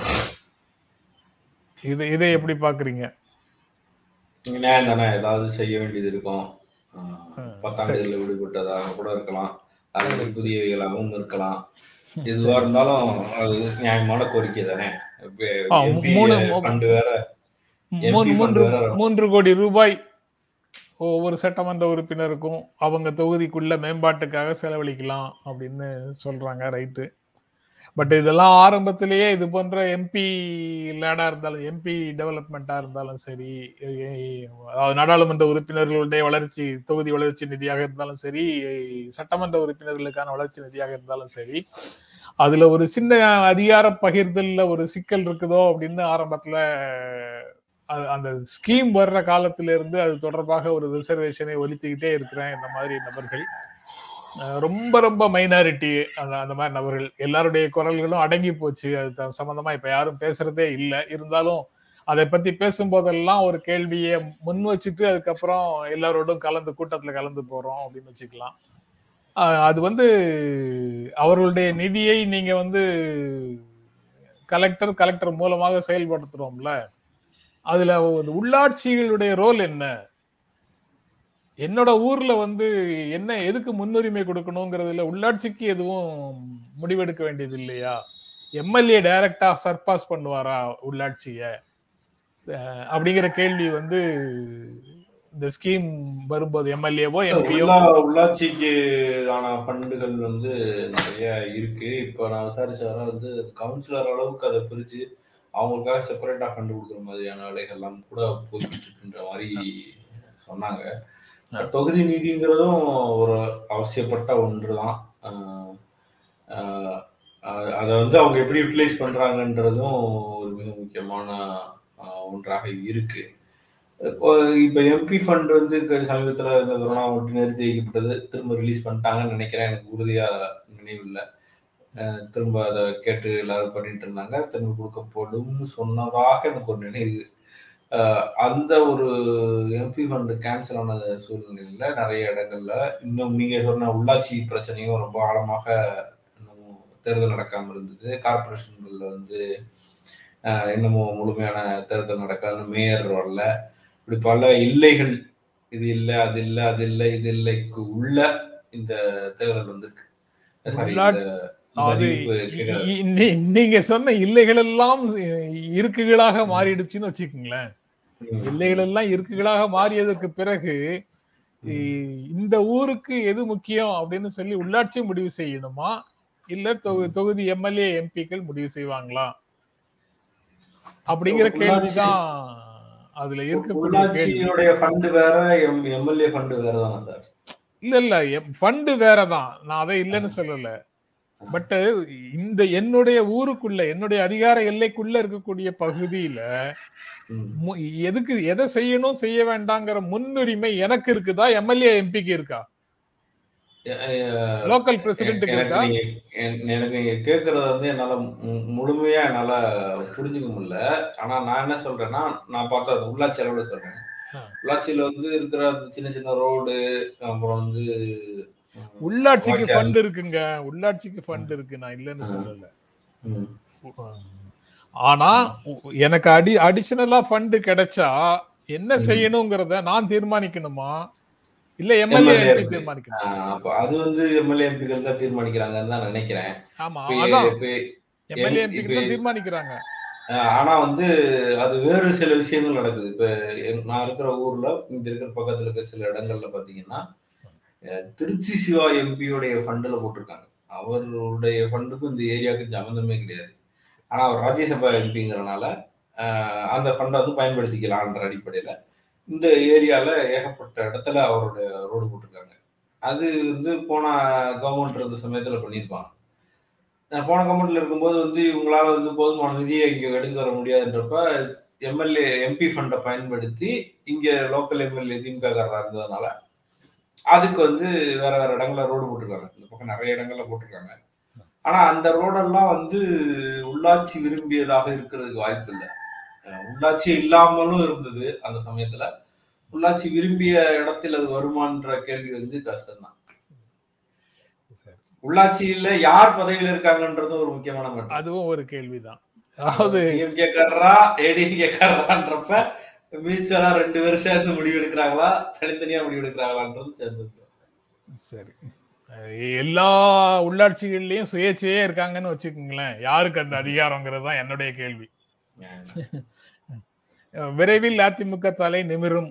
இது இதை எப்படி பாக்குறீங்க நியாயம் தானே? ஏதாவது செய்ய வேண்டியது இருக்கும். பத்தாண்டுகளில் விடுபட்டதாக கூட இருக்கலாம். அல்லது புதியவைகளாகவும் இருக்கலாம். எதுவா இருந்தாலும் அது நியாயமான கோரிக்கை தானே. மூன்று கோடி ரூபாய் ஒவ்வொரு சட்டமன்ற உறுப்பினருக்கும் அவங்க தொகுதிக்குள்ள மேம்பாட்டுக்காக செலவழிக்கலாம் அப்படின்னு சொல்றாங்க ரைட்டு பட் இதெல்லாம் ஆரம்பத்திலேயே இது போன்ற எம்பி லேடா இருந்தாலும் எம்பி டெவலப்மெண்டா இருந்தாலும் சரி அதாவது நாடாளுமன்ற உறுப்பினர்களுடைய வளர்ச்சி தொகுதி வளர்ச்சி நிதியாக இருந்தாலும் சரி சட்டமன்ற உறுப்பினர்களுக்கான வளர்ச்சி நிதியாக இருந்தாலும் சரி அதுல ஒரு சின்ன அதிகார பகிர்தல்ல ஒரு சிக்கல் இருக்குதோ அப்படின்னு ஆரம்பத்துல அந்த ஸ்கீம் வர்ற காலத்திலிருந்து அது தொடர்பாக ஒரு ரிசர்வேஷனை ஒலித்துக்கிட்டே இருக்கிறேன் இந்த மாதிரி நபர்கள். ரொம்ப ரொம்ப மைனாரிட்டி அந்த அந்த மாதிரி நபர்கள். எல்லாருடைய குரல்களும் அடங்கி போச்சு. அது சம்மந்தமாக சம்பந்தமா இப்ப யாரும் பேசுறதே இல்லை. இருந்தாலும் அதை பத்தி பேசும்போதெல்லாம் ஒரு கேள்வியை முன் வச்சுட்டு அதுக்கப்புறம் எல்லாரோடும் கலந்து கூட்டத்துல கலந்து போறோம் அப்படின்னு வச்சுக்கலாம். அது வந்து அவர்களுடைய நிதியை நீங்க வந்து கலெக்டர் கலெக்டர் மூலமாக செயல்படுத்துறோம்ல. அதுல உள்ளாட்சிகளுடைய ரோல் என்ன? என்னோட ஊர்ல வந்து என்ன எதுக்கு முன்னுரிமை கொடுக்கணுங்கிறதுல உள்ளாட்சிக்கு எதுவும் முடிவெடுக்க வேண்டியது இல்லையா? எம்எல்ஏ டைரக்டா சர்பாஸ் பண்ணுவாரா உள்ளாட்சிய? அப்படிங்கிற கேள்வி வந்து இந்த ஸ்கீம் வரும்போது எம்எல்ஏவோ எம்பியோ உள்ளா உள்ளாட்சிக்கு ஆன ஃபண்டுகள் வந்து நிறைய இருக்கு. இப்போ நான் விசாரிச்சதெல்லாம் வந்து கவுன்சிலர் அளவுக்கு அதை பிரிச்சு அவங்களுக்காக செப்பரேட்டா ஃபண்டு கொடுக்குற மாதிரியான வேலைகள்லாம் கூட போய்கிட்டு இருக்குன்ற மாதிரி சொன்னாங்க. தொகுதி நீதிங்கிறதும் ஒரு அவசியப்பட்ட ஒன்று தான் அதை வந்து அவங்க எப்படி யூட்டிலைஸ் பண்றாங்கன்றதும் ஒரு மிக முக்கியமான ஒன்றாக இருக்கு. இப்போ இப்போ எம்பி ஃபண்ட் வந்து சமீபத்துல இந்த கொரோனா ஒட்டி நிறுத்தி வைக்கப்பட்டது திரும்ப ரிலீஸ் பண்ணிட்டாங்கன்னு நினைக்கிறேன். எனக்கு உறுதியா நினைவில்லை. திரும்ப அதை கேட்டு எல்லாரும் பண்ணிட்டு இருந்தாங்க. திரும்ப கொடுக்கப்படும்னு சொன்னதாக எனக்கு ஒரு நினைவு. அந்த ஒரு எம்பி ஃபண்டு கேன்சல் ஆன சூழ்நிலையில நிறைய இடங்கள்ல இன்னும் நீங்க சொன்ன உள்ளாட்சி பிரச்சனையும் ரொம்ப ஆழமாக இன்னமும் தேர்தல் நடக்காம இருந்தது. கார்பரேஷன்கள்ல வந்து இன்னமும் முழுமையான தேர்தல் நடக்காத மேயர் வரல. இப்படி பல இல்லைகள் இது இல்லை அது இல்லை அது இல்லை இது இல்லைக்கு உள்ள இந்த தேர்தல் வந்திருக்கு சாரி அது நீங்க சொன்ன இல்லைகள் எல்லாம் இருக்குகளாக மாறிடுச்சுன்னு வச்சுக்கோங்களேன். இல்லைகள் எல்லாம் இருக்குகளாக மாறியதற்கு பிறகு இந்த ஊருக்கு எது முக்கியம் அப்படின்னு சொல்லி உள்ளாட்சி முடிவு செய்யணுமா? இல்ல தொகு- தொகுதி எம்எல்ஏ எம்பிக்கள் முடிவு செய்வாங்களா? அப்படிங்கிற கேள்விதான் அதுல இருக்கக்கூடிய கேள்வி. உள்ளாட்சியுடைய ஃபண்டு வேற எம் எம்எல்ஏ ஃபண்டு வேற தானே சார்? இல்ல இல்ல ஃபண்டு வேறதான். நான் அதை இல்லைன்னு சொல்லல. பட் இந்த என்னுடைய ஊருக்குள்ள என்னுடைய அதிகார எல்லைக்குள்ள இருக்கக்கூடிய பகுதியில எதுக்கு எதை செய்யணும் செய்ய வேண்டாங்கிற முன்னுரிமை எனக்கு இருக்குதா? எம்எல்ஏ எம்பிக்கு இருக்கா? லோக்கல் பிரசிடென்ட்டுக்கு எனக்கு நீங்க கேக்குறத வந்து என்னால முழுமையா என்னால புரிஞ்சுக்க முடியல. ஆனா நான் என்ன சொல்றேன்னா நான் பார்த்தா உள்ளாட்சி அளவுல சொல்றேன். உள்ளாட்சியில வந்து இருக்கிற சின்ன சின்ன ரோடு அப்புறம் வந்து உள்ளாட்சிக்கு. ஃபண்ட் இருக்குங்க உள்ளாட்சிக்கு ஃபண்ட் இருக்கு நான் இல்லைன்னு. சொல்லல ஆனா எனக்கு அடி அடிஷனலா ஃபண்ட் கிடைச்சா என்ன. செய்யணுங்கிறத நான் தீர்மானிக்கணுமா இல்ல எம்எல்ஏ எம்பி. தீர்மானிக்கணும் அது வந்து எம்எல்ஏ எம்பிக்கள் தான் தீர்மானிக்கிறாங்கன்னு தான் நினைக்கிறேன் ஆமா அதான் எம்எல்ஏ எம்- எம்பிக்கு இப்ப- தான் தீர்மானிக்கிறாங்க ஆனா வந்து அது வேறு சில விஷயங்கள் நடக்குது இப்ப நான் இருக்கிற ஊர்ல இங்க இருக்கிற பக்கத்துல இருக்க சில இடங்கள்ல பாத்தீங்கன்னா திருச்சி சிவா எம்பியோடைய ஃபண்டில் போட்டிருக்காங்க. அவருடைய ஃபண்டுக்கும் இந்த ஏரியாவுக்கு சம்மந்தமே கிடையாது. ஆனால் அவர் ராஜ்யசபா எம்பிங்கிறனால அந்த ஃபண்டை வந்து பயன்படுத்திக்கலான்ற அடிப்படையில் இந்த ஏரியாவில் ஏகப்பட்ட இடத்துல அவரோட ரோடு போட்டிருக்காங்க. அது வந்து போன கவர்மெண்ட் இருந்த சமயத்தில் பண்ணியிருப்பாங்க. நான் போன கவர்மெண்ட்ல இருக்கும்போது வந்து இவங்களால வந்து போதுமான நிதியை இங்கே எடுத்து வர முடியாதுன்றப்ப எம்எல்ஏ எம்பி ஃபண்டை பயன்படுத்தி இங்கே லோக்கல் எம்எல்ஏ திமுக காரராக இருந்ததுனால அதுக்கு வந்து வேற வேற இடங்கள்ல ரோடு போட்டிருக்காங்க. இந்த பக்கம் நிறைய இடங்கள்ல போட்டிருக்காங்க. ஆனா அந்த ரோடெல்லாம் வந்து உள்ளாட்சி விரும்பியதாக இருக்கிறதுக்கு வாய்ப்பு இல்லை. உள்ளாட்சி இல்லாமலும் இருந்தது அந்த சமயத்துல. உள்ளாட்சி விரும்பிய இடத்தில் அது வருமான்ற கேள்வி வந்து கஷ்டம்தான். சரி. உள்ளாட்சியில யார் பதவியில இருக்காங்கன்றதும் ஒரு முக்கியமான அதுவும் ஒரு கேள்விதான். அதாவது டிஎம்கே காரரா ஏடிஎம்கே காரரான்றப்ப மியூச்சுவலா ரெண்டு பேரும் சேர்ந்து முடிவு எடுக்கிறாங்களா தனித்தனியா முடிவு எடுக்கிறாங்களான்றது சேர்ந்து சரி எல்லா உள்ளாட்சிகள்லயும் சுயேட்சையே இருக்காங்கன்னு வச்சுக்கோங்களேன். யாருக்கு அந்த அதிகாரங்கிறது தான் என்னுடைய கேள்வி. விரைவில் அதிமுக தலை நிமிரும்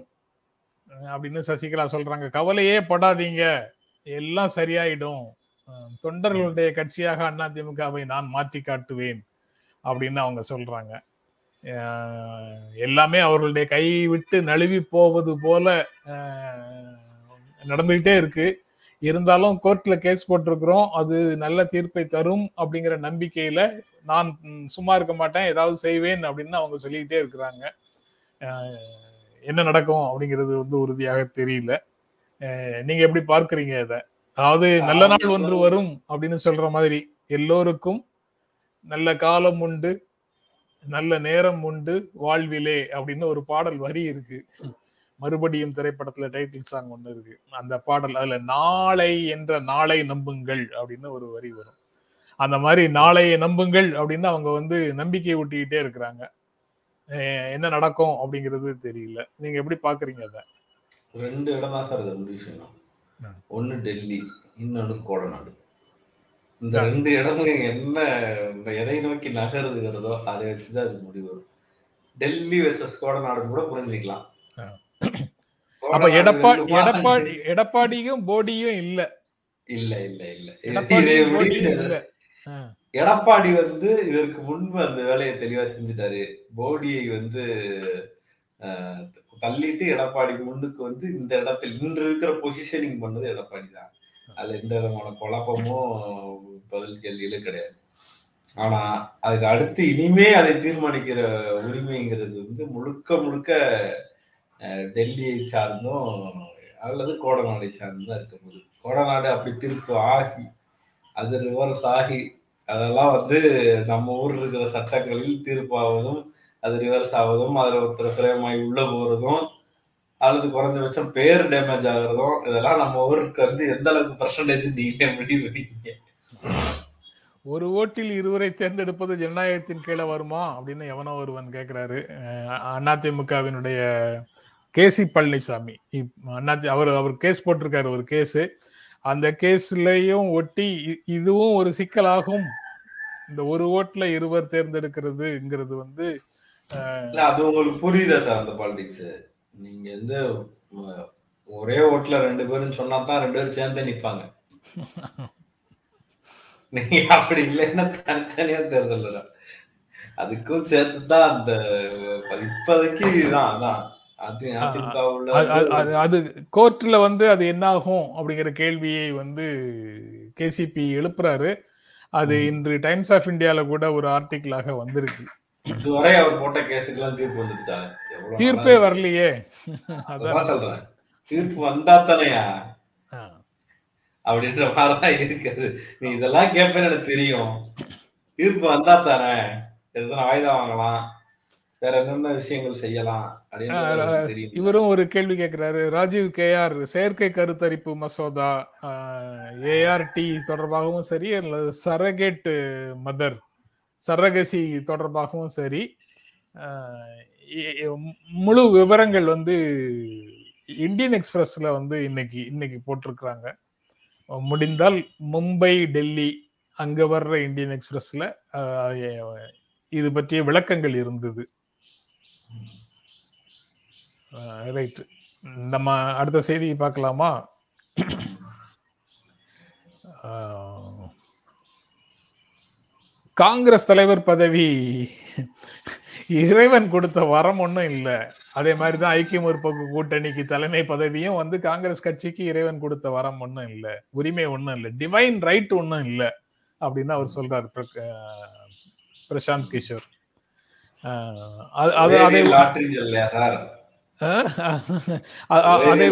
அப்படின்னு சசிகலா சொல்றாங்க. கவலையே படாதீங்க. எல்லாம் சரியாயிடும். தொண்டர்களுடைய கட்சியாக அதிமுகவை நான் மாற்றி காட்டுவேன் அப்படின்னு அவங்க சொல்றாங்க. எல்லாமே அவர்களுடைய கை விட்டு நழுவி போவது போல நடந்துகிட்டே இருக்கு. இருந்தாலும் கோர்ட்ல கேஸ் போட்டிருக்கிறோம். அது நல்ல தீர்ப்பை தரும் அப்படிங்கிற நம்பிக்கையில நான் சும்மா இருக்க மாட்டேன். ஏதாவது செய்வேன் அப்படின்னு அவங்க சொல்லிக்கிட்டே இருக்கிறாங்க. என்ன நடக்கும் அப்படிங்கிறது வந்து உறுதியாக தெரியல. நீங்க எப்படி பார்க்கறீங்க இத? அதாவது நல்ல நாள் ஒன்று வரும் அப்படின்னு சொல்ற மாதிரி எல்லோருக்கும் நல்ல காலம் உண்டு. நல்ல நேரம் உண்டு வாழ்விலே அப்படின்னு ஒரு பாடல் வரி இருக்கு. மறுபடியும் திரைப்படத்துல டைட்டில் சாங் ஒண்ணு இருக்கு. அந்த பாடல் அதுல நாளை என்ற நாளை நம்புங்கள் அப்படின்னு ஒரு வரி வரும். அந்த மாதிரி நாளையை நம்புங்கள் அப்படின்னு அவங்க வந்து நம்பிக்கை ஊட்டிக்கிட்டே இருக்கிறாங்க. என்ன நடக்கும் அப்படிங்கிறது தெரியல. நீங்க எப்படி பாக்குறீங்க அத? ரெண்டு இடம் தான் சார் முடிவு செய்யணும். ஒன்னு டெல்லி இன்னொன்னு கோடநாடு. இந்த. ரெண்டு இடமும் என்ன எதை நோக்கி நகருதுகிறதோ அதை வச்சுதான் அது முடிவு வரும் டெல்லி வெர்சஸ் கோடநாடுன்னு கூட புரிஞ்சுக்கலாம். அப்ப கோடநாடு எடப்பாடி? எடப்பாடி எடப்பாடியும் போடியும் இல்ல இல்ல இல்ல இல்ல. எடப்பாடி வந்து இதற்கு முன்பு அந்த வேலையை தெளிவா செஞ்சுட்டாரு போடியை வந்து தள்ளிட்டு எடப்பாடி முன்னுக்கு வந்து இந்த இடத்தில் இன்று இருக்கிற பொசிஷனிங் பண்ணது எடப்பாடி தான் அதுல எந்த விதமான குழப்பமோ பதில் கேள்வியிலும் கிடையாது. ஆனா அதுக்கு அடுத்து இனிமே அதை தீர்மானிக்கிற உரிமைங்கிறது வந்து முழுக்க முழுக்க டெல்லியை சார்ந்தும் அல்லது கோடநாடை சார்ந்தும் தான் இருக்க போகுது. கோடநாடு அப்படி திருப்பு ஆகி அது ரிவர்ஸ் ஆகி அதெல்லாம் வந்து நம்ம ஊரில் இருக்கிற சட்டங்களில் தீர்ப்பாவதும் அது ரிவர்ஸ் ஆவதும் அதில் ஒருத்தர் ஃப்ரேம் ஆகி உள்ள போறதும் அல்லது குறைஞ்சபட்சம் பேர் டேமேஜ் ஆகுறதும் இதெல்லாம் நம்ம ஊருக்கு வந்து எந்த அளவுக்கு பர்சன்டேஜ் நீங்களே முடிவு பண்ணீங்க ஒரு ஓட்டில் இருவரை தேர்ந்தெடுப்பது ஜனநாயகத்தின் கீழே வருமா அப்படின்னு எவனோ ஒருவன் கேட்கிறாரு அதிமுகவினுடைய கேசி பழனிசாமி. இப்- அண்ணா- அவர் அவர் கேஸ் போட்டிருக்காரு ஒரு கேஸ் அந்த கேஸ்லயும் ஒட்டி இதுவும் ஒரு சிக்கலாகும். இந்த ஒரு ஓட்டுல இருவர் தேர்ந்தெடுக்கிறதுங்கிறது வந்து அது உங்களுக்கு புரியுதா சார் அந்த பாலிடிக்ஸ் நீங்க வந்து ஒரே ஓட்டுல ரெண்டு பேரும் சொன்னா தான் ரெண்டு பேரும் சேர்ந்தே நிப்பாங்க. நீங்க அப்படி இல்லைன்னா தனித்தனியா தேர்தல் அதுக்கும் சேர்த்து தான் அந்த இப்போதைக்கு இதுதான் அதான். அது கோர்ட்ல வந்து அது என்ன ஆகும் அப்படிங்கிற கேள்வியை வந்து கேசிபி எழுப்புறாரு. அது. இன்று டைம்ஸ் ஆஃப் இந்தியால கூட ஒரு ஆர்டிகிளாக வந்திருக்கு. இதுவரை அவர் போட்ட கேஸுக்கெல்லாம் தீர்ப்பு வந்துருச்சா தீர்ப்பே வரலையே. அதான். சொல்றேன். தீர்ப்பு வந்தா தானேயா. அப்படின்ற மாதிரிதான் இருக்குது. நீ இதெல்லாம் கேட்பேன்னு எனக்கு தெரியும். தீர்ப்பு வந்தா தானே. எத்தனை வாய்தா வாங்கலாம். வேற என்னென்ன விஷயங்கள் செய்யலாம் இவரும் ஒரு கேள்வி கேட்கிறாரு ராஜீவ் கேஆர் செயற்கை கருத்தரிப்பு மசோதா ஏஆர்டி தொடர்பாகவும் சரி அல்லது சரகேட் மதர் சரகசி தொடர்பாகவும் சரி முழு விவரங்கள் வந்து இந்தியன் எக்ஸ்பிரஸ்ல வந்து இன்னைக்கு இன்னைக்கு போட்டிருக்கிறாங்க. முடிந்தால் மும்பை டெல்லி அங்க வர்ற இந்தியன் எக்ஸ்பிரஸ்ல இது பற்றிய விளக்கங்கள் இருந்தது. ரைட் நம்ம அடுத்த செய்தியை பார்க்கலாமா? காங்கிரஸ் தலைவர் பதவி. இறைவன் கொடுத்த வரம் ஒன்றும் இல்லை. அதே மாதிரி தான் ஐக்கிய முற்போக்கு கூட்டணிக்கு தலைமை பதவியும் வந்து காங்கிரஸ் கட்சிக்கு இறைவன் கொடுத்த வரம் ஒன்றும் இல்லை. உரிமை ஒன்றும் இல்லை. டிவைன் ரைட் ஒன்றும் இல்லை. அப்படின்னு அவர் சொல்றாரு பிரசாந்த் கிஷோர். அதை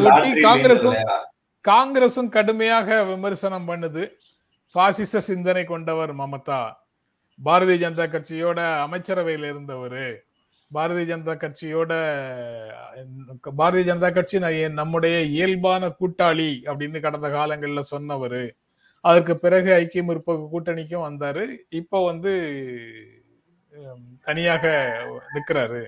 ஒட்டி காங்கிரசும் காங்கிரசும் கடுமையாக விமர்சனம் பண்ணுது. பாசிச சிந்தனை கொண்டவர் மமதா. பாரதிய ஜனதா கட்சியோட அமைச்சரவையில் இருந்தவர். பாரதிய ஜனதா கட்சியோட பாரதிய ஜனதா கட்சி ந- நம்முடைய இயல்பான கூட்டாளி அப்படின்னு கடந்த காலங்களில் சொன்னவர். அதற்கு பிறகு ஐக்கிய முற்போக்கு கூட்டணிக்கும் வந்தாரு. இப்போ வந்து தனியாக நிற்கிறாரு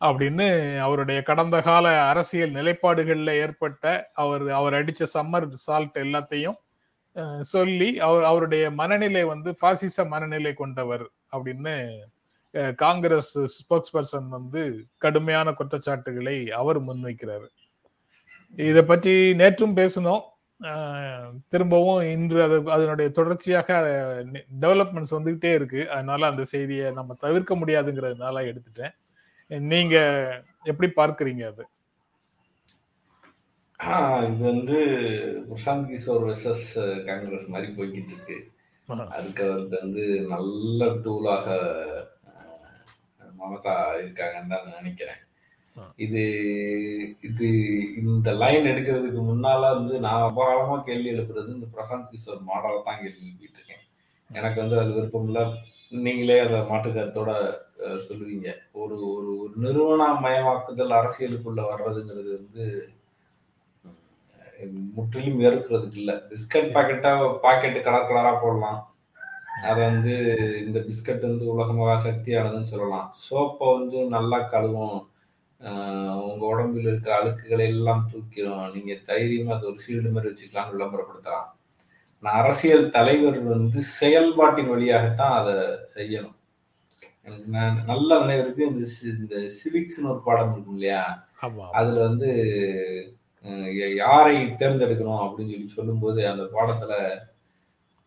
அப்படின்னு அவருடைய கடந்த கால அரசியல் நிலைப்பாடுகளில் ஏற்பட்ட அவர் அவர் அடிச்ச சம்மர் சால்ட் எல்லாத்தையும் சொல்லி அவர் அவருடைய மனநிலை வந்து பாசிச மனநிலை கொண்டவர் அப்படின்னு காங்கிரஸ் ஸ்போக்ஸ் பர்சன் வந்து கடுமையான குற்றச்சாட்டுகளை அவர் முன்வைக்கிறாரு. இதை பற்றி நேற்றும் பேசினோம். திரும்பவும் இன்று அது அதனுடைய தொடர்ச்சியாக டெவலப்மெண்ட்ஸ் வந்துகிட்டே இருக்கு. அதனால அந்த செய்தியை நம்ம தவிர்க்க முடியாதுங்கிறதுனால எடுத்துட்டேன். நீங்க எப்படி பார்க்குறீங்க அது? இது வந்து பிரசாந்த் கிஷோர் வெர்சஸ் காங்கிரஸ் மாதிரி போய்கிட்டு இருக்கு அதுக்கு அவருக்கு வந்து நல்ல டூலாக மமதா இருக்காங்கன்னு தான் நினைக்கிறேன். இது இது இந்த லைன் எடுக்கிறதுக்கு முன்னால வந்து நான் அபாரமா கேள்வி எழுப்புறது இந்த பிரசாந்த் கிஷோர் மாடலை தான் கேள்வி எழுப்பிட்டு இருக்கேன் எனக்கு வந்து அது விருப்பம் இல்லை. நீங்களே அதை மாற்றுக்கருத்தோட சொல்லுவீங்க. ஒரு ஒரு ஒரு நிறுவனமயமாக்குதல் அரசியலுக்குள்ள வர்றதுங்கிறது வந்து முற்றிலும் ஏற்கிறதுக்கு இல்லை. பிஸ்கட் பாக்கெட்டா பாக்கெட்டு கலர் கலரா போடலாம். அதை வந்து இந்த பிஸ்கட் வந்து உலகமாக சக்தியானதுன்னு சொல்லலாம். சோப்பை வந்து நல்லா கழுவும் உங்க உடம்புல இருக்கிற அழுக்குகளை எல்லாம் தூக்கிடும். நீங்க தைரியமா அது ஒரு சீல்டு மாதிரி வச்சுக்கலாம்னு விளம்பரப்படுத்தலாம். நான் அரசியல் தலைவர் வந்து செயல்பாட்டின் வழியாகத்தான் அதை செய்யணும். எனக்கு நான் நல்ல நினைவு இருக்கு இந்த இந்த சிவிக்ஸ்னு ஒரு பாடம் இருக்கும் இல்லையா? அதுல வந்து யாரை தேர்ந்தெடுக்கணும் அப்படின்னு சொல்லி சொல்லும்போது அந்த பாடத்துல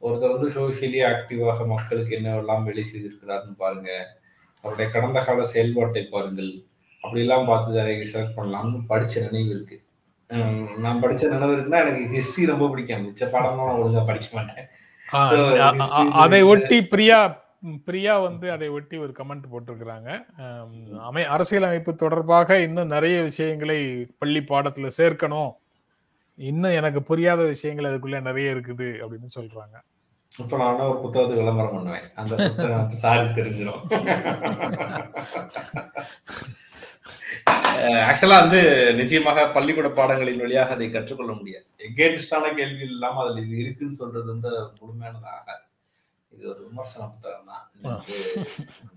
ஒருத்தர் வந்து சோசியலி ஆக்டிவாக மக்களுக்கு என்னவெல்லாம் வேலை செய்திருக்கிறாருன்னு பாருங்க. அவருடைய கடந்த கால செயல்பாட்டை பாருங்கள். அப்படிலாம் பார்த்து செலக்ட் பண்ணலாம்னு படிச்ச நினைவு இருக்கு. நான் படிச்ச நினைவு இருக்குன்னா எனக்கு ஹிஸ்டரி ரொம்ப பிடிக்கும். மிச்ச பாடமும் நான் ஒழுங்கா படிக்க மாட்டேன். அதை ஒட்டி பிரியா பிரியா வந்து அதை ஒட்டி ஒரு கமெண்ட் போட்டிருக்கிறாங்க. அமை அரசியலமைப்பு தொடர்பாக இன்னும் நிறைய விஷயங்களை பள்ளி பாடத்துல சேர்க்கணும். இன்னும் எனக்கு புரியாத விஷயங்கள் அதுக்குள்ள நிறைய இருக்குது அப்படின்னு சொல்றாங்க. இப்ப நான் ஒரு புத்தகத்தை விளம்பரம் பண்ணுவேன். அந்த புத்தகம் சாரி தெரிஞ்சிடும் ஆக்சுவலா வந்து நிச்சயமாக பள்ளிக்கூட பாடங்களின் வழியாக அதை கற்றுக்கொள்ள முடியாது. எகேன்ஸ்டான கேள்வி இல்லாம அதுல இது இருக்குன்னு சொல்றது வந்து முழுமையானது ஆகாது இது ஒரு விமர்சன புத்தகம் தான்.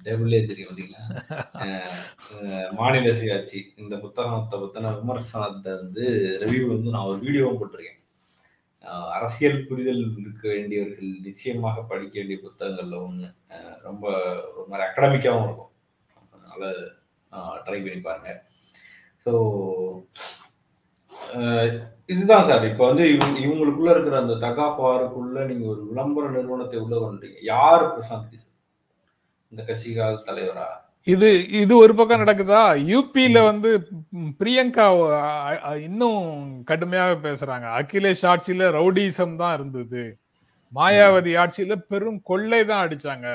டேபிளே தெரியும் பார்த்தீங்களா? மாநில சுயாட்சி. இந்த புத்தகத்தை பத்தின விமர்சனத்தை வந்து ரிவ்யூ வந்து நான் ஒரு வீடியோவும் போட்டிருக்கேன். அரசியல் புரிதல் இருக்க வேண்டியவர்கள் நிச்சயமாக படிக்க வேண்டிய புத்தகங்கள்ல ஒன்று ரொம்ப ஒரு மாதிரி அகடமிக்காகவும் இருக்கும். அதனால ட்ரை பண்ணி பாருங்க. ஸோ இதுதான் சார். இப்போ வந்து இவங்க இவங்களுக்குள்ள இருக்கிற அந்த தகாப்பாருக்குள்ள நீங்க ஒரு விளம்பர நிறுவனத்தை உள்ள கொண்டீங்க யார் பிரசாந்த் கிஷோர் இந்த கட்சிக்கால தலைவரா? இது இது ஒரு பக்கம் நடக்குதா? யூபியில வந்து பிரியங்கா இன்னும் கடுமையாக பேசுறாங்க. அகிலேஷ் ஆட்சியில ரவுடிசம் தான் இருந்தது. மாயாவதி ஆட்சியில பெரும் கொள்ளை தான் அடிச்சாங்க.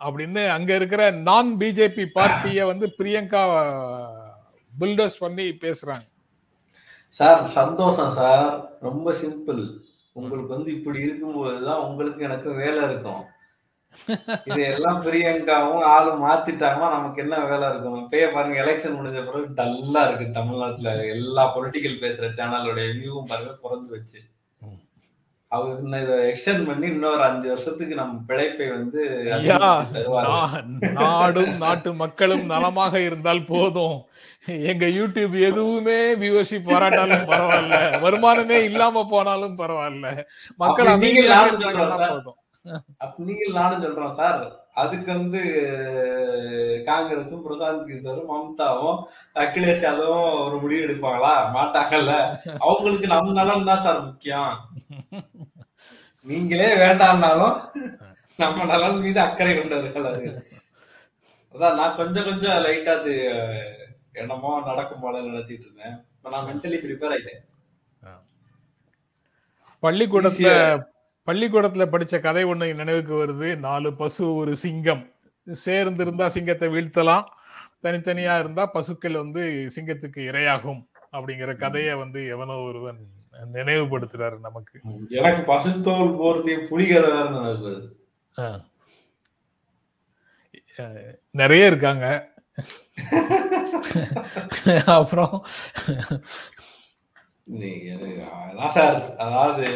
அப்படின்னு அங்க இருக்கிற நான் பிஜேபி பார்ட்டிய வந்து பிரியங்கா பில்டர்ஸ் பண்ணி பேசுறாங்க. சார் சந்தோஷம் சார். ரொம்ப சிம்பிள் உங்களுக்கு வந்து இப்படி இருக்கும்போதுதான் உங்களுக்கு எனக்கு வேலை இருக்கும். இது எல்லாம் பிரியங்காவும் ஆளு மாத்திட்டாங்கன்னா நமக்கு என்ன வேலை இருக்கும்? இப்பயே பாருங்க எலெக்ஷன் முடிஞ்ச பிறகு டல்லா இருக்கு தமிழ்நாட்டுல. எல்லா பொலிட்டிக்கல் பேசுற சேனலோட வியூவும் பாருங்க குறைஞ்சு வச்சு அவங்க இதை எக்ஸ்டெண்ட் பண்ணி இன்னொரு அஞ்சு வருஷத்துக்கு நம்ம பிழைப்பை வந்து நாடும் நாட்டு மக்களும் நலமாக இருந்தால் போதும். எங்க யூடியூப் எதுவுமே வியூவர்ஷிப் வராட்டாலும் பரவாயில்ல. வருமானமே இல்லாம போனாலும் பரவாயில்ல. மக்கள் நீங்கள் நானும் சொல்றோம் சார். அதுக்கு வந்து காங்கிரஸும் பிரசாந்த் கிஷோரும் மம்தாவும் அகிலேஷ் யாதவும் ஒரு முடிவு எடுப்பாங்களா? மாட்டாங்கல்ல. அவங்களுக்கு நம்ம நலன் தான் சார் முக்கியம். நீங்களே வேண்டாம்னாலும் நம்ம நலன் மீது அக்கறை கொண்டவர்கள் அது. அதான் நான் கொஞ்சம் கொஞ்சம் லைட்டா அது என்னமோ நடக்கும் போல நினைச்சிட்டு இருந்தேன். நான் மென்டலி ப்ரிப்பேர் ஆயிட்டேன். பள்ளிக்கூடத்துல பள்ளிக்கூடத்துல படிச்ச கதை ஒண்ணு நினைவுக்கு வருது. நாலு பசு ஒரு சிங்கம். சேர்ந்து இருந்தா சிங்கத்தை வீழ்த்தலாம். தனித்தனியா இருந்தா பசுக்கள் வந்து சிங்கத்துக்கு இரையாகும் அப்படிங்கிற கதையை வந்து எவனோ ஒருவன் நினைவுபடுத்துறாரு நமக்கு. எனக்கு பசுத்தோல் போர்த்திய புலிகதை நிறைய இருக்காங்க. அப்புறம்? அதான் சார் அதாவது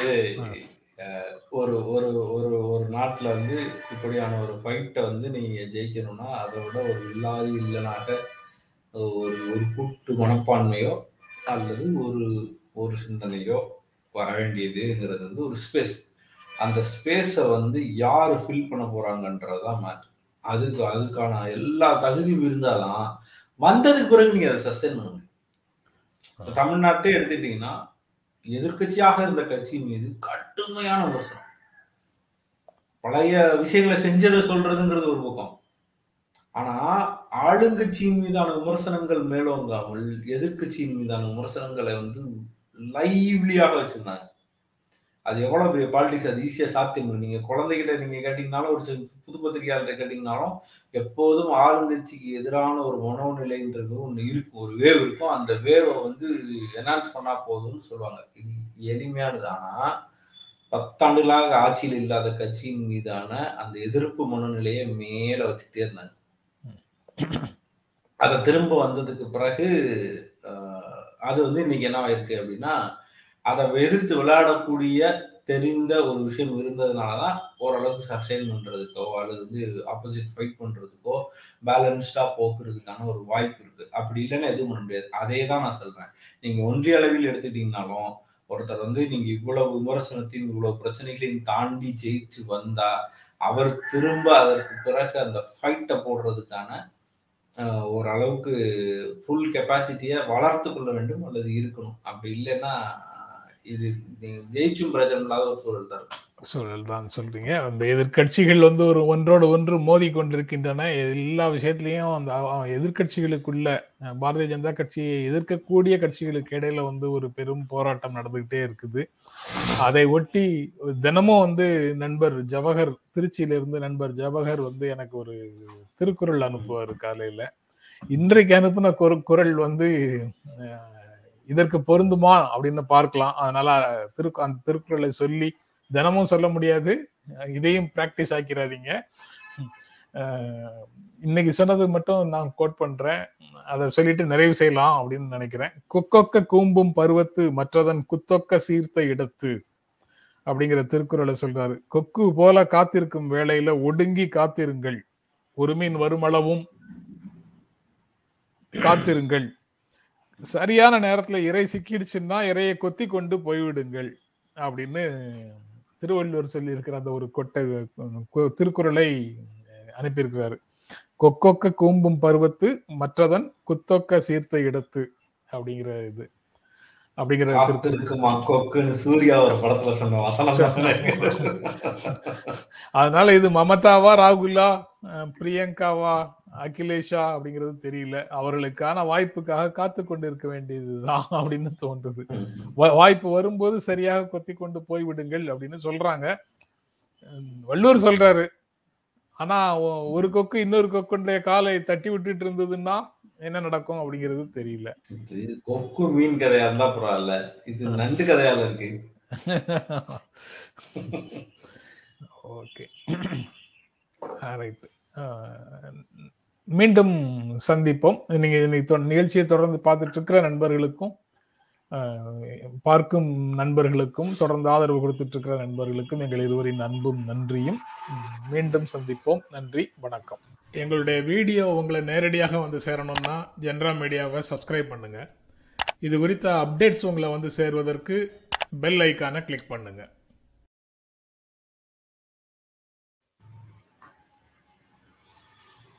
ஒரு ஒரு ஒரு ஒரு நாட்டுல வந்து இப்படியான ஒரு ஃபைட்டை வந்து நீங்க ஜெயிக்கணும்னா அதை விட ஒரு இல்லாத இல்லைனாக ஒரு ஒரு கூட்டு மனப்பான்மையோ அல்லது ஒரு ஒரு சிந்தனையோ வர வேண்டியதுங்கிறது வந்து ஒரு ஸ்பேஸ் அந்த ஸ்பேஸை வந்து யார் ஃபில் பண்ண போறாங்கன்றது தான் மேட்ரு அதுக்கு அதுக்கான எல்லா தகுதியும் இருந்தாதான் வந்ததுக்கு பிறகு நீங்க அதை சஸ்டைன் பண்ண முடியும். தமிழ்நாட்டே எடுத்துக்கிட்டீங்கன்னா எதிர்க்கட்சியாக இருந்த கட்சியின் மீது கடுமையான விமர்சனம். பழைய விஷயங்களை செஞ்சதை சொல்றதுங்கிறது ஒரு பக்கம். ஆனா ஆளுங்கட்சியின் மீதான விமர்சனங்கள் மேலோங்காமல் எதிர்க்கட்சியின் மீதான விமர்சனங்களை வந்து லைவ்லியாக வச்சிருந்தாங்க. அது எவ்வளவு பெரிய பாலிடிக்ஸ் அது ஈஸியா சாத்தியம் நீங்க குழந்தைகிட்ட நீங்க கேட்டீங்கனாலும் ஒரு சில புது பத்திரிகையாளர்கிட்ட கேட்டீங்கனாலும் எப்போதும் ஆளுங்கட்சிக்கு எதிரான ஒரு மனோநிலைன்றது ஒன்று இருக்கும். ஒரு வேவ் இருக்கும். அந்த வேவை வந்து என்ஹான்ஸ் பண்ணா போதும்னு சொல்லுவாங்க. இது எளிமையானது. ஆனா பத்தாண்டுகளாக ஆட்சியில் இல்லாத கட்சியின் மீதான அந்த எதிர்ப்பு மனநிலையை மேல வச்சுட்டே இருந்தாங்க. அதை திரும்ப வந்ததுக்கு பிறகு அது வந்து இன்னைக்கு என்ன ஆயிருக்கு அப்படின்னா அதை எதிர்த்து விளையாடக்கூடிய தெரிந்த ஒரு விஷயம் இருந்ததுனால தான் ஓரளவுக்கு சஸ்டெயின் பண்ணுறதுக்கோ அல்லது வந்து ஆப்போசிட் ஃபைட் பண்ணுறதுக்கோ பேலன்ஸ்டாக போக்குறதுக்கான ஒரு வாய்ப்பு இருக்குது அப்படி இல்லைன்னா எதுவும் பண்ண முடியாது. அதே தான் நான் சொல்கிறேன் நீங்கள் ஒன்றிய அளவில் எடுத்துட்டீங்கனாலும் ஒருத்தர் வந்து நீங்க இவ்வளவு விமர்சனத்தையும் இவ்வளவு பிரச்சனைகளையும் தாண்டி ஜெயிச்சு வந்தா அவர் திரும்ப அதற்கு பிறகு அந்த ஃபைட்டை போடுறதுக்கான ஓரளவுக்கு ஃபுல் கெப்பாசிட்டியை வளர்த்து கொள்ள வேண்டும் அல்லது இருக்கணும். அப்படி இல்லைன்னா இது ஜெயிச்சும் பிரச்சனை ஒரு சூழல் தான் சூழல் தான் சொல்றீங்க. அந்த எதிர்க்கட்சிகள் வந்து ஒரு ஒன்றோடு ஒன்று மோதி கொண்டிருக்கின்றன. எல்லா விஷயத்திலையும் அந்த எதிர்கட்சிகளுக்குள்ள எதிர்க்கட்சிகளுக்குள்ள பாரதிய ஜனதா கட்சியை எதிர்க்கக்கூடிய கட்சிகளுக்கு இடையில வந்து ஒரு பெரும் போராட்டம் நடந்துகிட்டே இருக்குது. அதை ஒட்டி தினமும் வந்து நண்பர் ஜவஹர் திருச்சியில இருந்து நண்பர் ஜவஹர் வந்து எனக்கு ஒரு திருக்குறள் அனுப்புவார் காலையில. இன்றைக்கு அனுப்புன குர- வந்து இதற்கு பொருந்துமா அப்படின்னு பார்க்கலாம். அதனால திரு அந்த திருக்குறளை சொல்லி தினமும் சொல்ல முடியாது. இதையும் பிராக்டிஸ் ஆக்கிறாதீங்க இன்னைக்கு சொன்னது மட்டும் நான் கோட் பண்றேன். அதை சொல்லிட்டு நிறைவு செய்யலாம் அப்படின்னு நினைக்கிறேன். குக்கொக்க கூம்பும் பருவத்து மற்றதன் குத்தொக்க சீர்த்த இடத்து அப்படிங்கிற திருக்குறளை சொல்றாரு. கொக்கு போல காத்திருக்கும் வேலையில ஒடுங்கி காத்திருங்கள். ஒரு மீன் வருமளவும் காத்திருங்கள். சரியான நேரத்துல இறை சிக்கிடுச்சுன்னா இறையை கொத்தி கொண்டு போய்விடுங்கள் அப்படின்னு திருவள்ளுவர் சொல்லியிருக்கிற அந்த ஒரு கொட்டை திருக்குறளை அனுப்பியிருக்கிறாரு. கொக்கொக்க கூம்பும் பருவத்து மற்றதன் குத்தொக்க சீர்த்த இடத்து அப்படிங்கிற இது. அப்படிங்கிற. அதனால இது மமதாவா ராகுலா பிரியங்காவா அகிலேஷா அப்படிங்கிறது தெரியல. அவர்களுக்கான வாய்ப்புக்காக காத்து கொண்டு இருக்க வேண்டியதுதான் அப்படின்னு தோன்றுது. வாய்ப்பு வரும்போது சரியாக கொத்தி கொண்டு போய்விடுங்கள் அப்படின்னு சொல்றாங்க. வள்ளுவர் சொல்றாரு. ஆனா ஒரு கொக்கு இன்னொரு கொக்குடைய காலை தட்டி விட்டுட்டு இருந்ததுன்னா என்ன நடக்கும் அப்படிங்கிறது தெரியல. கொக்கு மீன் கதையா இருந்தா பரவாயில்ல. இது நண்டு கதையால இருக்கு. ஓகே. ரைட் மீண்டும் சந்திப்போம். நீங்க இன்னைக்கு தொ- நிகழ்ச்சியை தொடர்ந்து பார்த்துட்டு இருக்கிற நண்பர்களுக்கும் பார்க்கும் நண்பர்களுக்கும் தொடர்ந்து ஆதரவு கொடுத்துட்டு இருக்கிற நண்பர்களுக்கும் எங்கள் இருவரின் அன்பும் நன்றியும் மீண்டும் சந்திப்போம். நன்றி வணக்கம். எங்களுடைய வீடியோ உங்களை நேரடியாக வந்து சேரணும்னா ஜென்ரா மீடியாவை சப்ஸ்கிரைப் பண்ணுங்க. இது குறித்த அப்டேட்ஸ் உங்களை வந்து சேர்வதற்கு பெல் ஐக்கானை கிளிக் பண்ணுங்கள்